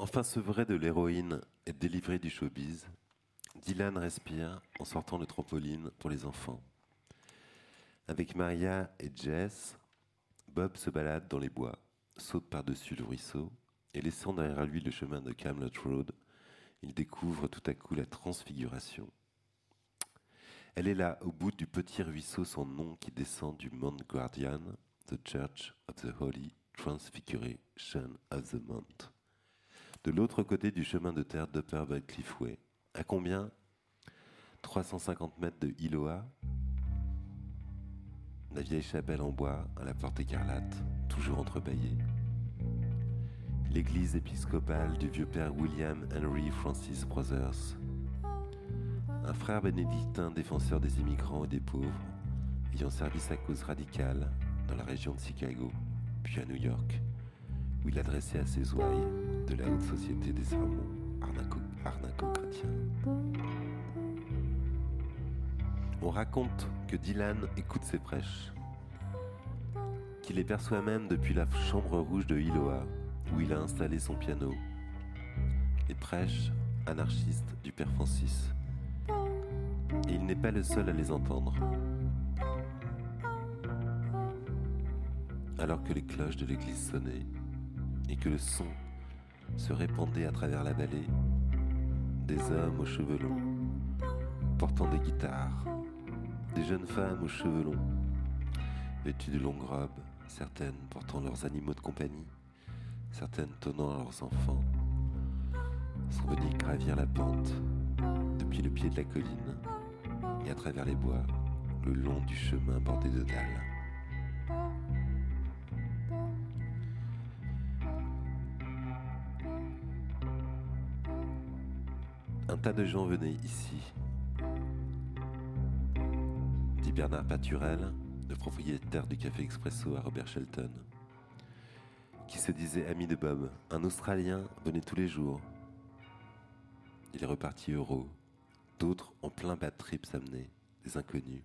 [SPEAKER 1] Enfin sevré de l'héroïne et délivré du showbiz, Dylan respire en sortant le trampoline pour les enfants. Avec Maria et Jess, Bob se balade dans les bois, saute par-dessus le ruisseau et laissant derrière lui le chemin de Camelot Road, il découvre tout à coup la transfiguration. Elle est là, au bout du petit ruisseau sans nom qui descend du Mount Guardian, the Church of the Holy Transfiguration of the Mount de l'autre côté du chemin de terre d'Upper Bad Cliffway. À combien? 350 mètres de Iloa. La vieille chapelle en bois à la porte écarlate, toujours entrebâillée. L'église épiscopale du vieux père William Henry Francis Brothers. Un frère bénédictin défenseur des immigrants et des pauvres, ayant servi sa cause radicale dans la région de Chicago, puis à New York, où il adressait à ses ouailles de la haute société des arnaco- arnaco-chrétiens. On raconte que Dylan écoute ses prêches, qu'il les perçoit même depuis la chambre rouge de Iloa, où il a installé son piano. Les prêches anarchistes du père Francis. Et il n'est pas le seul à les entendre. Alors que les cloches de l'église sonnaient et que le son se répandait à travers la vallée, des hommes aux cheveux longs, portant des guitares, des jeunes femmes aux cheveux longs, vêtues de longues robes, certaines portant leurs animaux de compagnie, certaines tenant leurs enfants, sont venues gravir la pente depuis le pied de la colline et à travers les bois, le long du chemin bordé de dalles. Tas de gens venaient ici, dit Bernard Paturel, le propriétaire du café Expresso à Robert Shelton, qui se disait ami de Bob. Un Australien venait tous les jours. Il est reparti heureux. D'autres en plein bad trip s'amenaient, des inconnus.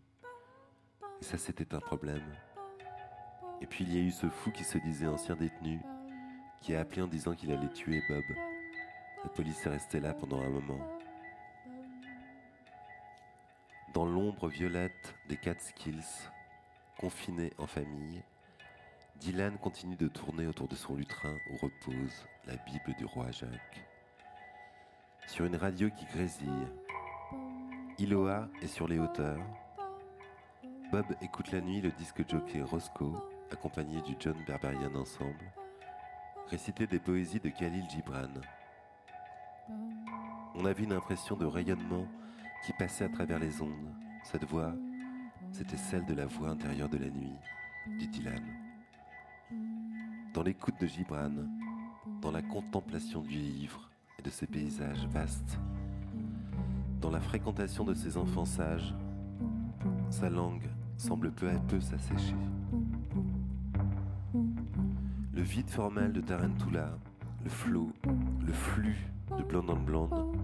[SPEAKER 1] Et ça, c'était un problème. Et puis il y a eu ce fou qui se disait ancien détenu, qui a appelé en disant qu'il allait tuer Bob. La police est restée là pendant un moment. Dans l'ombre violette des Catskills, confiné en famille, Dylan continue de tourner autour de son lutrin où repose la Bible du roi Jacques. Sur une radio qui grésille, Iloa est sur les hauteurs. Bob écoute la nuit le disque jockey Roscoe, accompagné du John Berberian Ensemble, réciter des poésies de Khalil Gibran. On avait une impression de rayonnement qui passait à travers les ondes. Cette voix, c'était celle de la voix intérieure de la nuit, dit Dylan. Dans l'écoute de Gibran, dans la contemplation du livre et de ses paysages vastes, dans la fréquentation de ses enfants sages, sa langue semble peu à peu s'assécher. Le vide formel de Tarantula, le flot, le flux de Blonde en Blonde,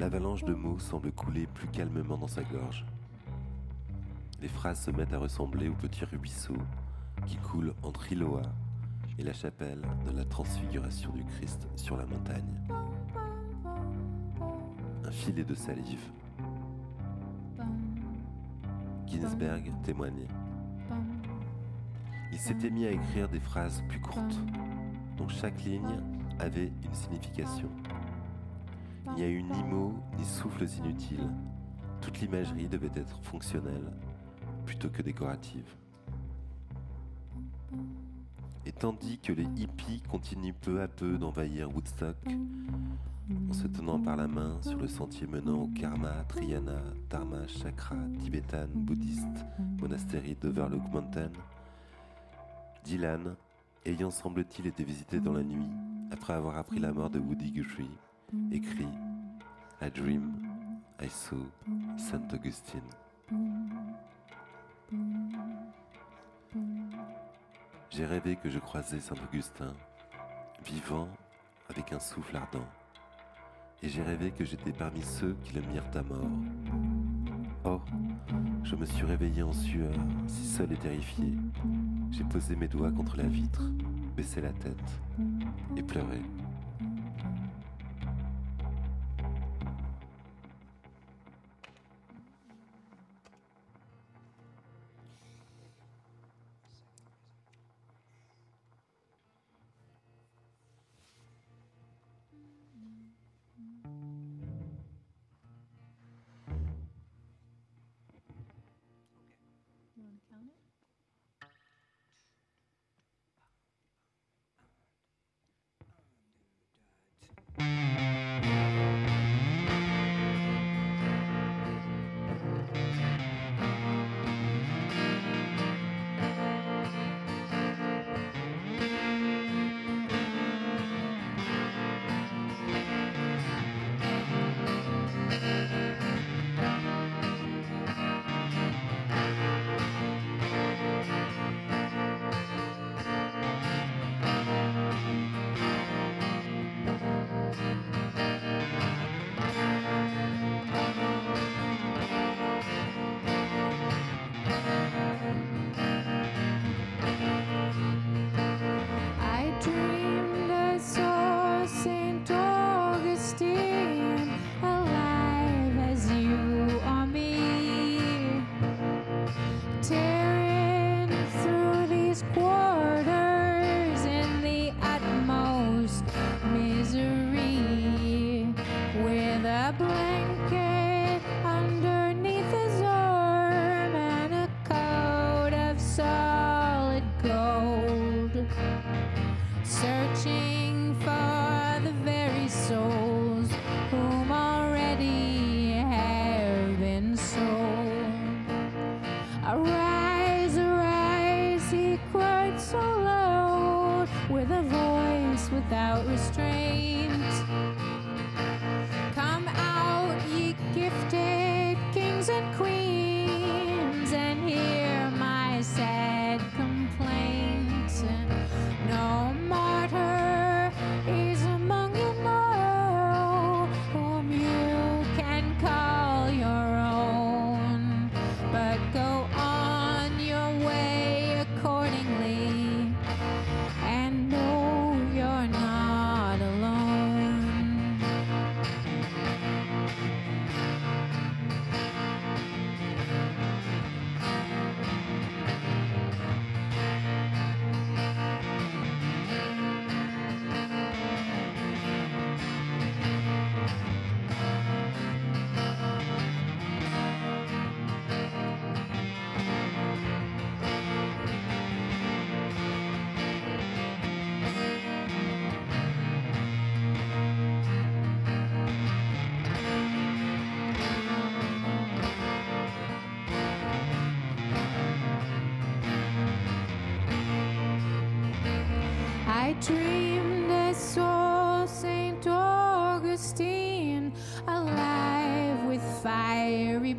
[SPEAKER 1] l'avalanche de mots semble couler plus calmement dans sa gorge. Les phrases se mettent à ressembler au petit ruisseau qui coule entre Iloa et la chapelle de la transfiguration du Christ sur la montagne. Un filet de salive. Ginsberg témoignait. Il s'était mis à écrire des phrases plus courtes, dont chaque ligne avait une signification. Il n'y a eu ni mots ni souffles inutiles. Toute l'imagerie devait être fonctionnelle plutôt que décorative. Et tandis que les hippies continuent peu à peu d'envahir Woodstock, en se tenant par la main sur le sentier menant au Karma, Triana, Dharma, Chakra, Tibetan, bouddhiste, monastérie d'Overlook Mountain, Dylan, ayant semble-t-il été visité dans la nuit, après avoir appris la mort de Woody Guthrie, écrit I dream, I saw Saint Augustine. J'ai rêvé que je croisais Saint Augustin, vivant avec un souffle ardent, et j'ai rêvé que j'étais parmi ceux qui le mirent à mort. Oh, je me suis réveillé en sueur, si seul et terrifié. J'ai posé mes doigts contre la vitre, baissé la tête et pleuré.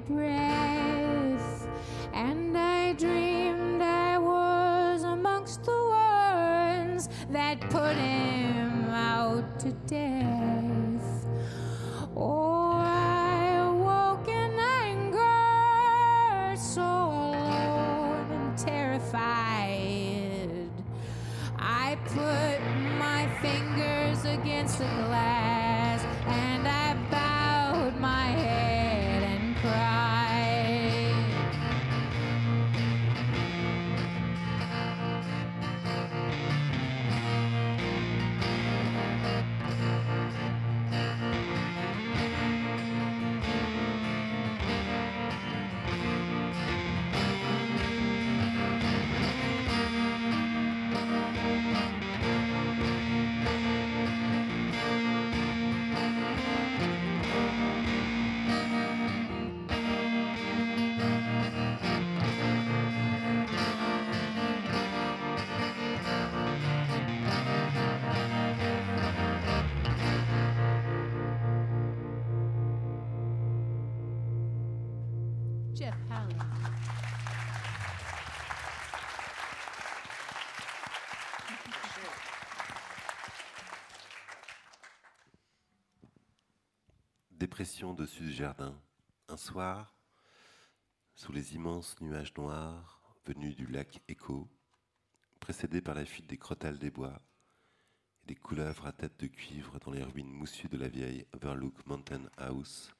[SPEAKER 2] Breath. And I dreamed I was amongst the ones that put him
[SPEAKER 1] Dépression dessus du jardin. Un soir, sous les immenses nuages noirs venus du lac Echo, précédés par la fuite des crotales des bois et des couleuvres à tête de cuivre dans les ruines moussues de la vieille Overlook Mountain House,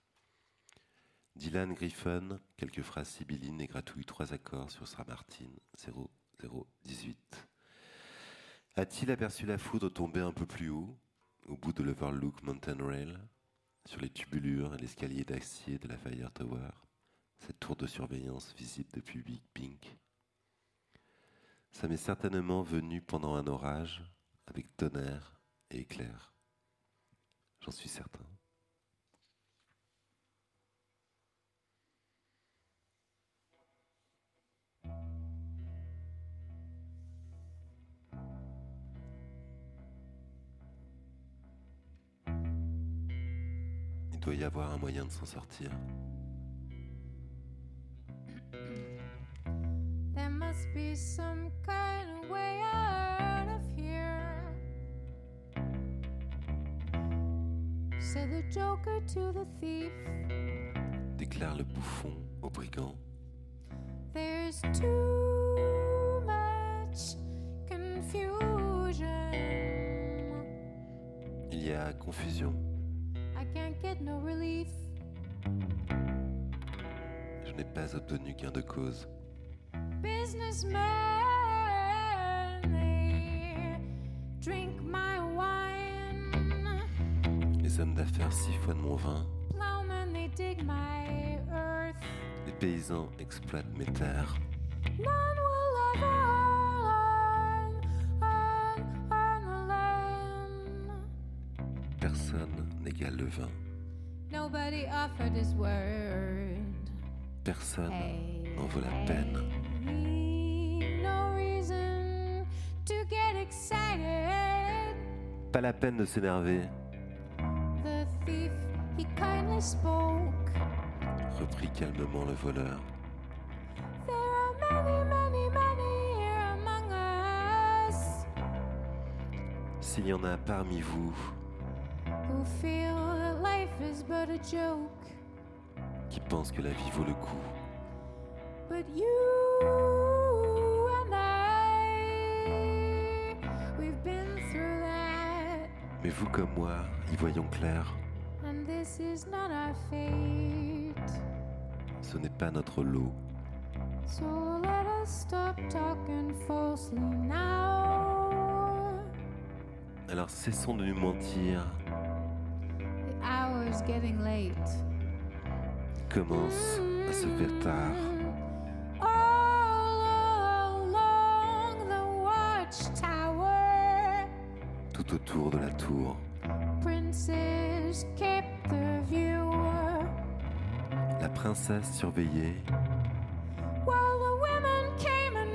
[SPEAKER 1] Dylan Griffin, quelques phrases sibyllines et gratouille trois accords sur sa Martin 0018. A-t-il aperçu la foudre tomber un peu plus haut, au bout de l'Overlook Mountain Rail, sur les tubulures et l'escalier d'acier de la Fire Tower, cette tour de surveillance visible depuis Big Pink Ça m'est certainement venu pendant un orage, avec tonnerre et éclair. J'en suis certain. Doit y avoir un moyen de s'en sortir.
[SPEAKER 2] There must be some kind of way out of here. Said the Joker to the thief.
[SPEAKER 1] Déclare le bouffon au brigand.
[SPEAKER 2] There's too much confusion.
[SPEAKER 1] Il y a confusion.
[SPEAKER 2] Can't get no relief.
[SPEAKER 1] Je n'ai pas obtenu gain de cause.
[SPEAKER 2] Businessmen, they drink my wine.
[SPEAKER 1] Les hommes d'affaires siphonnent mon vin.
[SPEAKER 2] Plowmen, they dig my earth.
[SPEAKER 1] Les paysans exploitent mes terres.
[SPEAKER 2] None will ever
[SPEAKER 1] vin.
[SPEAKER 2] Nobody offered his word.
[SPEAKER 1] Personne n'en vaut la peine.
[SPEAKER 2] hey, no reason to get excited.
[SPEAKER 1] Pas la peine de s'énerver,
[SPEAKER 2] The thief, he kindly spoke.
[SPEAKER 1] reprit calmement le voleur.
[SPEAKER 2] There are many, many, many here among us
[SPEAKER 1] S'il y en a parmi vous
[SPEAKER 2] is but a joke.
[SPEAKER 1] qui pensent que la vie vaut le coup,
[SPEAKER 2] But you and I, we've been through that,
[SPEAKER 1] mais vous comme moi, y voyons clair,
[SPEAKER 2] and this is not our fate.
[SPEAKER 1] ce n'est pas notre lot.
[SPEAKER 2] So let us stop talking falsely now.
[SPEAKER 1] Alors cessons de nous mentir, commence à se faire tard. Tout autour de la tour, la princesse surveillait,
[SPEAKER 2] While the women came and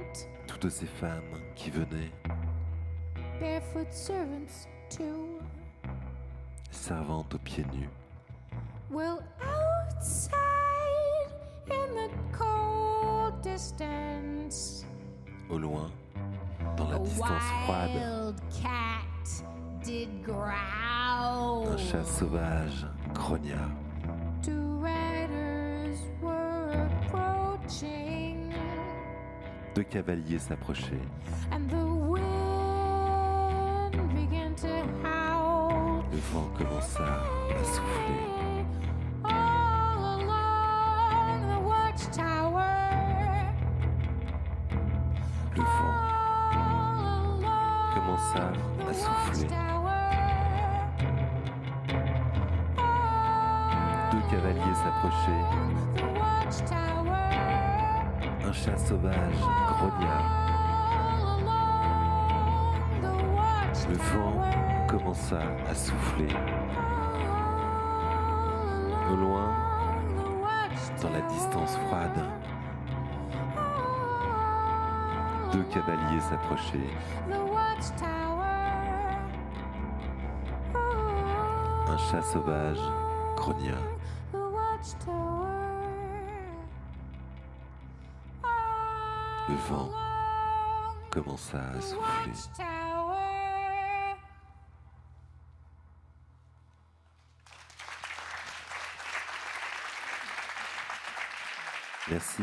[SPEAKER 2] went,
[SPEAKER 1] toutes ces femmes qui venaient,
[SPEAKER 2] barefoot servants too.
[SPEAKER 1] servantes aux pieds nus,
[SPEAKER 2] Well, outside in the cold distance,
[SPEAKER 1] au loin, dans la
[SPEAKER 2] a
[SPEAKER 1] distance froide,
[SPEAKER 2] wild cat did growl.
[SPEAKER 1] un chat sauvage grogna.
[SPEAKER 2] Two riders were approaching,
[SPEAKER 1] Deux cavaliers s'approchaient.
[SPEAKER 2] and the
[SPEAKER 1] Le vent commença à souffler. Le vent commença à souffler. Deux cavaliers s'approchaient. Un chat sauvage grogna. Le vent. Commença à souffler. Au loin, dans la distance froide, deux cavaliers s'approchaient. Un chat sauvage grogna. Le vent commença à souffler. Merci.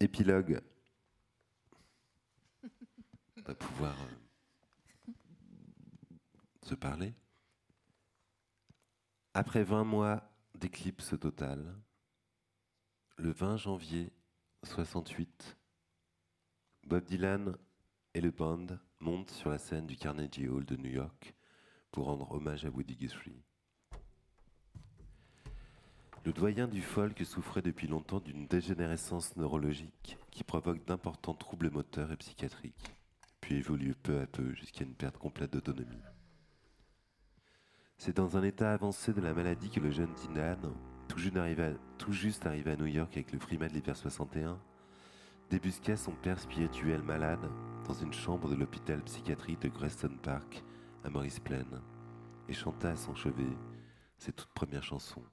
[SPEAKER 1] Épilogue. On va pouvoir euh, se parler. Après 20 mois d'éclipse totale, le 20 janvier 68, Bob Dylan et le band montent sur la scène du Carnegie Hall de New York pour rendre hommage à Woody Guthrie. Le doyen du folk souffrait depuis longtemps d'une dégénérescence neurologique qui provoque d'importants troubles moteurs et psychiatriques, puis évolue peu à peu jusqu'à une perte complète d'autonomie. C'est dans un état avancé de la maladie que le jeune Dylan, tout, tout juste arrivé à New York avec le primat de l'hiver 61, débusqua son père spirituel malade dans une chambre de l'hôpital psychiatrique de Greston Park à Maurice Plaine et chanta à son chevet ses toutes premières chansons.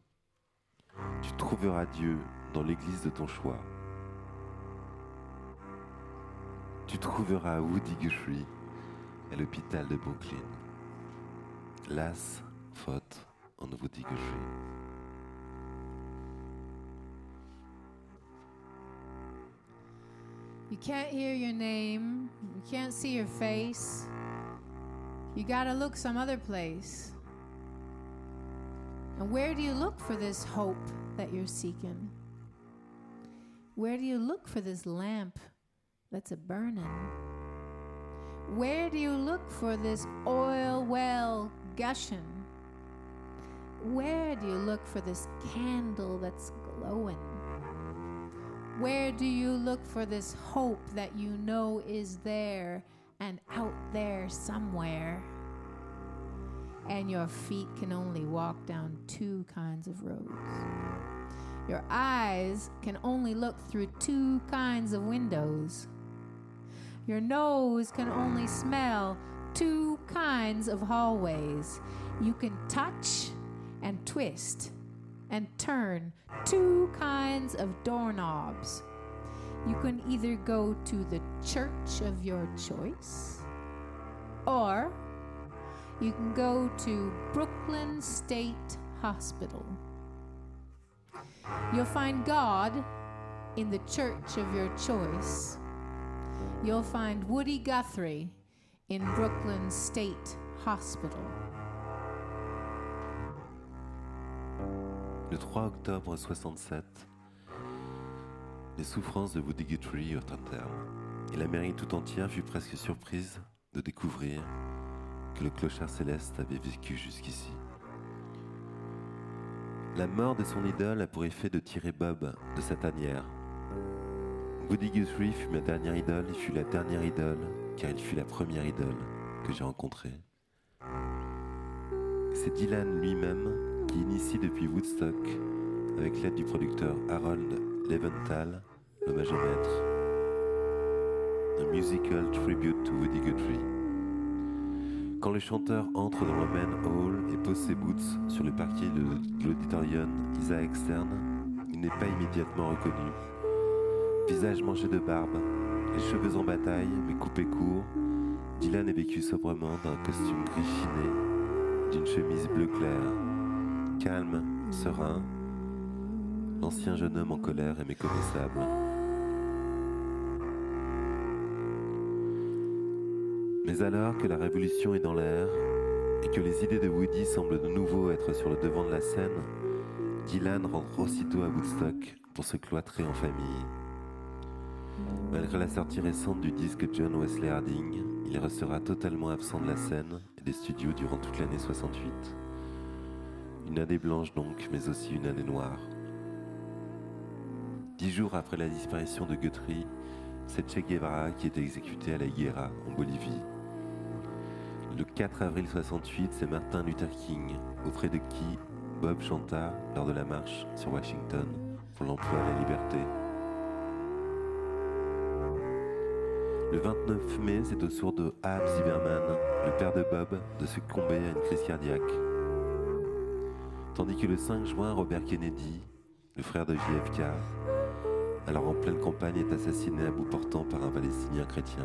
[SPEAKER 1] Tu trouveras Dieu dans l'église de ton choix. Tu trouveras Woody Guthrie à l'hôpital de Brooklyn. Las faute en Woody Guthrie.
[SPEAKER 2] You can't hear your name. You can't see your face. You gotta look some other place. And where do you look for this hope that you're seeking? Where do you look for this lamp that's a burning? Where do you look for this oil well gushing? Where do you look for this candle that's glowing? Where do you look for this hope that you know is there and out there somewhere? And your feet can only walk down two kinds of roads. Your eyes can only look through two kinds of windows. Your nose can only smell two kinds of hallways. You can touch and twist and turn two kinds of doorknobs. You can either go to the church of your choice, or you can go to Brooklyn State Hospital. You'll find God in the church of your choice. You'll find Woody Guthrie in Brooklyn State Hospital.
[SPEAKER 1] Le 3 octobre 67, les souffrances de Woody Guthrie eurent un terme, et l'Amérique tout entière fut presque surprise de découvrir que le clochard céleste avait vécu jusqu'ici. La mort de son idole a pour effet de tirer Bob de sa tanière. Woody Guthrie fut ma dernière idole, il fut la dernière idole, car il fut la première idole que j'ai rencontrée. c'est Dylan lui-même initie depuis Woodstock, avec l'aide du producteur Harold Leventhal, le majomètre, un musical tribute to Woody Guthrie. Quand le chanteur entre dans le main hall et pose ses boots sur le parquet de l'auditorium Isa externe, il n'est pas immédiatement reconnu. Visage manché de barbe, les cheveux en bataille mais coupés courts, Dylan est vécu sobrement d'un costume gris d'une chemise bleu clair, calme, serein. L'ancien jeune homme en colère est méconnaissable. Mais alors que la révolution est dans l'air et que les idées de Woody semblent de nouveau être sur le devant de la scène, Dylan rentre aussitôt à Woodstock pour se cloîtrer en famille. Malgré la sortie récente du disque John Wesley Harding, il restera totalement absent de la scène et des studios durant toute l'année 68. Une année blanche donc, mais aussi une année noire. Dix jours après la disparition de Guthrie, c'est Che Guevara qui est exécuté à la Higuera, en Bolivie. Le 4 avril 68, c'est Martin Luther King, auprès de qui Bob chanta lors de la marche sur Washington pour l'emploi et la liberté. Le 29 mai, c'est au tour de Ab Zimmerman, le père de Bob, de succomber à une crise cardiaque. Tandis que le 5 juin, Robert Kennedy, le frère de JFK, alors en pleine campagne, est assassiné à bout portant par un palestinien chrétien.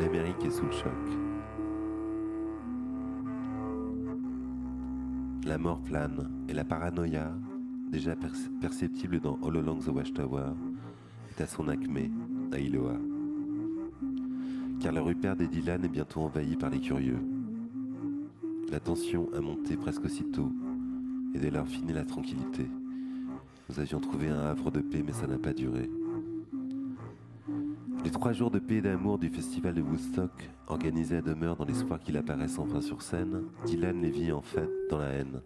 [SPEAKER 1] L'Amérique est sous le choc. La mort plane et la paranoïa, déjà perceptible dans All Along the Watchtower, est à son acmé à Iloa car le Rupert des Dylan est bientôt envahi par les curieux. La tension a monté presque aussitôt, et dès lors fini la tranquillité. Nous avions trouvé un havre de paix, mais ça n'a pas duré. Les trois jours de paix et d'amour du festival de Woodstock, organisés à demeure dans l'espoir qu'il apparaisse enfin sur scène, Dylan les vit en fait dans la haine.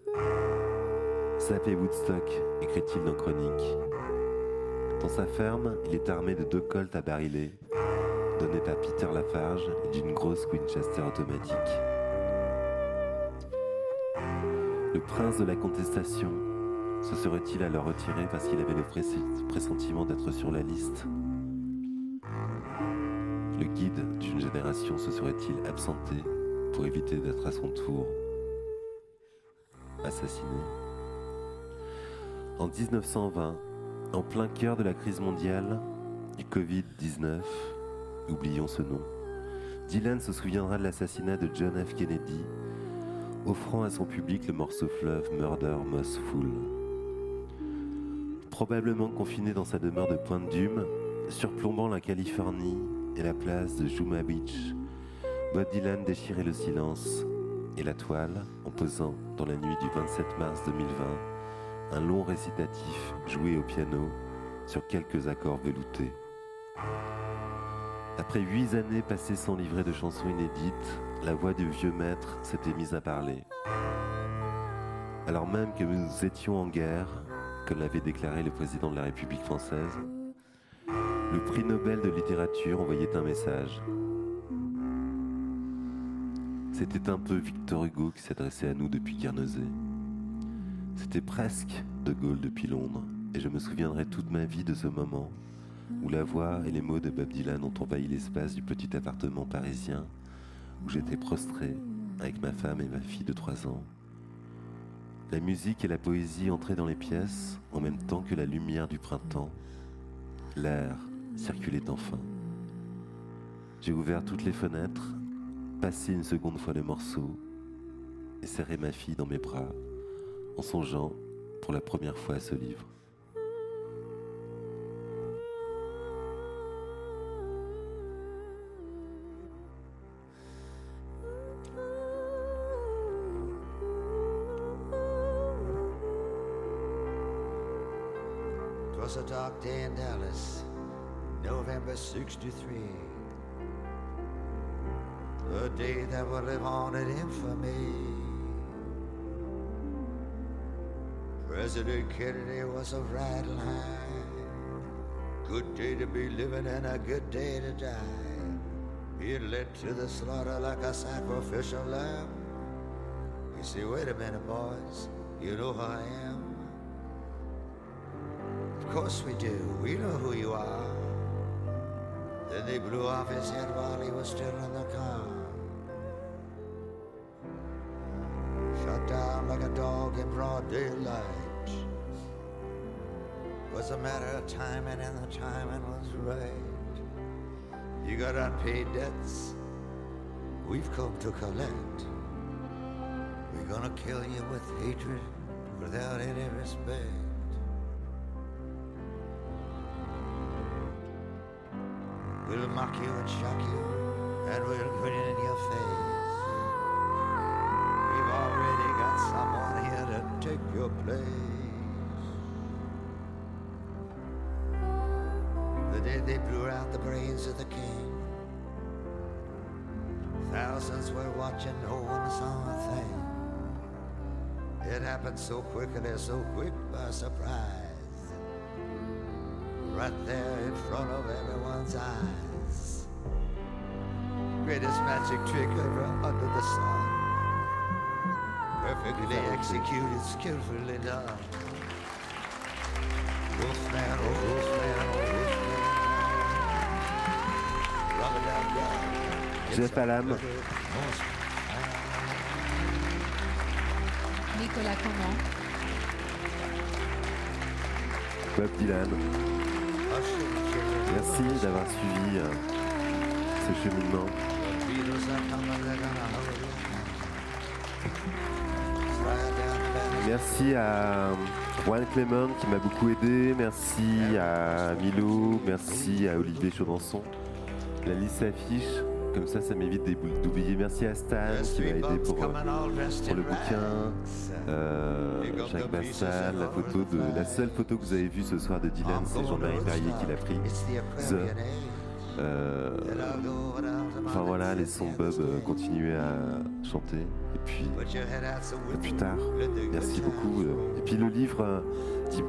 [SPEAKER 1] Sapé Woodstock, écrit-il dans Chronique. Dans sa ferme, il est armé de deux colts à barillet donné par Peter Lafarge et d'une grosse Winchester automatique. Le prince de la contestation. Se serait-il alors retiré parce qu'il avait le pressentiment d'être sur la liste? Le guide d'une génération se serait-il absenté pour éviter d'être à son tour assassiné? En 1920, en plein cœur de la crise mondiale du Covid-19, oublions ce nom, Dylan se souviendra de l'assassinat de John F. Kennedy, offrant à son public le morceau fleuve Murder Most Fool. Probablement confiné dans sa demeure de Pointe d'Hume, surplombant la Californie et la place de Juma Beach, Bob Dylan déchirait le silence et la toile en posant dans la nuit du 27 mars 2020 un long récitatif joué au piano sur quelques accords veloutés. Après huit années passées sans livret de chansons inédites, la voix du vieux maître s'était mise à parler. Alors même que nous étions en guerre, comme l'avait déclaré le président de la République française, le prix Nobel de littérature envoyait un message. C'était un peu Victor Hugo qui s'adressait à nous depuis Guernesey. C'était presque De Gaulle depuis Londres, et je me souviendrai toute ma vie de ce moment où la voix et les mots de Bob Dylan ont envahi l'espace du petit appartement parisien où j'étais prostré avec ma femme et ma fille de trois ans. La musique et la poésie entraient dans les pièces en même temps que la lumière du printemps. L'air circulait enfin. J'ai ouvert toutes les fenêtres, passé une seconde fois le morceau et serré ma fille dans mes bras en songeant pour la première fois à ce livre.
[SPEAKER 3] Was a dark day in Dallas, November 63. A day that would live on in infamy. President Kennedy was a riding high. Good day to be living and a good day to die. He led to the slaughter like a sacrificial lamb. He
[SPEAKER 4] say, wait a minute, boys. You know who I am? Of course we do. We know who you are. Then they blew off his head while he was still in the car. Shot down like a dog in broad daylight. Was a matter of timing, and the timing was right. You got unpaid debts. We've come to collect. We're gonna kill you with hatred without any respect. We'll mock you and shock you, and we'll grin in your face. We've already got someone here to take your place. The day they blew out the brains of the king, thousands were watching, no one saw a thing. It happened so quickly, and so quick by surprise right there in front of everyone's eyes. Greatest magic trick ever under the sun. Perfectly executed, skillfully done. Wolfman, oh Wolfman, oh Wolfman. Rub-a-dub-dub.
[SPEAKER 1] Jeff Allam.
[SPEAKER 2] Nicolas comment?
[SPEAKER 1] Bob Dylan. Merci d'avoir suivi euh, ce cheminement. Merci à Juan Clement qui m'a beaucoup aidé. Merci à Milo. Merci à Olivier Chaudançon. La liste s'affiche. Comme ça, ça m'évite d'oublier. Merci à Stan qui m'a aidé pour, euh, pour le bouquin. Euh, Jacques Bassal, la photo de la seule photo que vous avez vue ce soir de Dylan, c'est Jean-Marie Perrier qui l'a pris. The. Euh, enfin voilà, les sons Bob continuaient à chanter. Et puis à plus tard. Merci beaucoup. Et puis le livre dit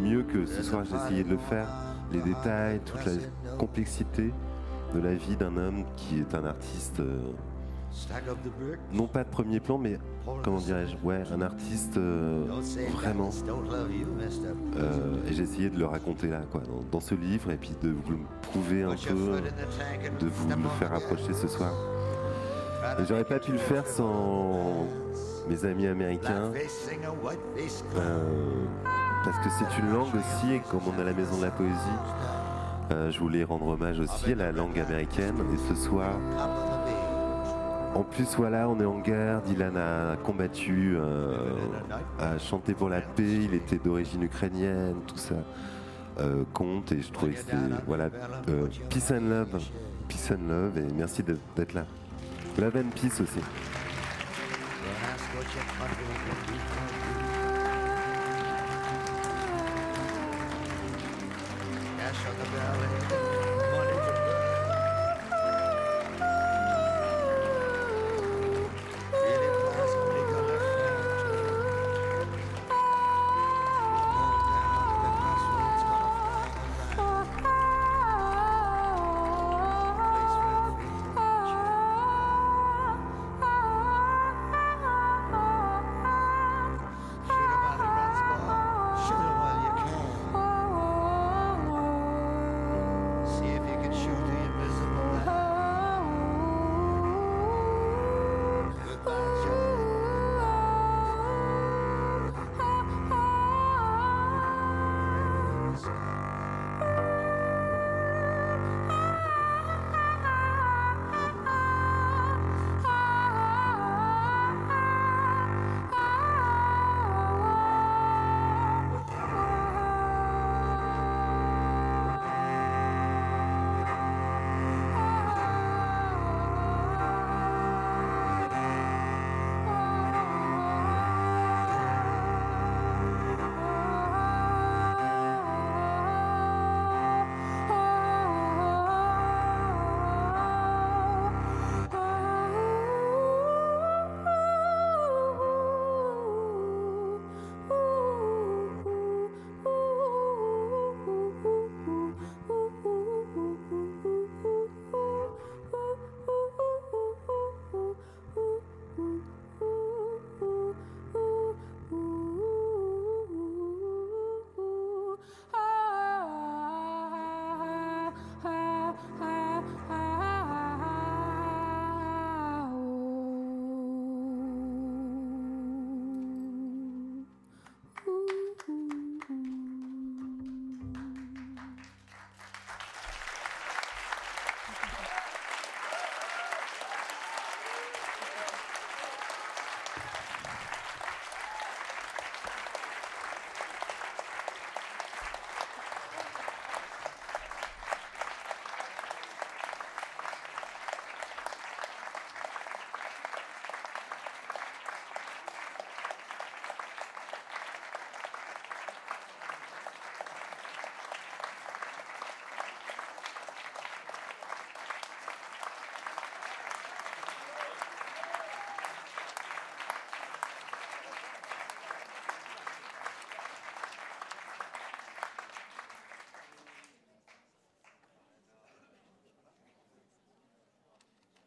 [SPEAKER 1] mieux que ce soir j'ai essayé de le faire. Les détails, toute la complexité de la vie d'un homme qui est un artiste, euh, non pas de premier plan, mais comment dirais-je, ouais, un artiste euh, vraiment. Euh, et j'ai essayé de le raconter là, quoi, dans, dans ce livre, et puis de vous le prouver un peu, de vous le faire approcher ce soir. Et j'aurais pas pu le faire sans mes amis américains, parce que c'est une langue aussi, et comme on a la maison de la poésie, euh, je voulais rendre hommage aussi à la langue américaine. Et ce soir, en plus, voilà, on est en guerre. Dylan a combattu, euh, a chanté pour la paix. Il était d'origine ukrainienne, tout ça euh, compte. Et je trouvais que c'était voilà, peace and love, peace and love. Et merci d'être là. Love and peace aussi.
[SPEAKER 4] The belly.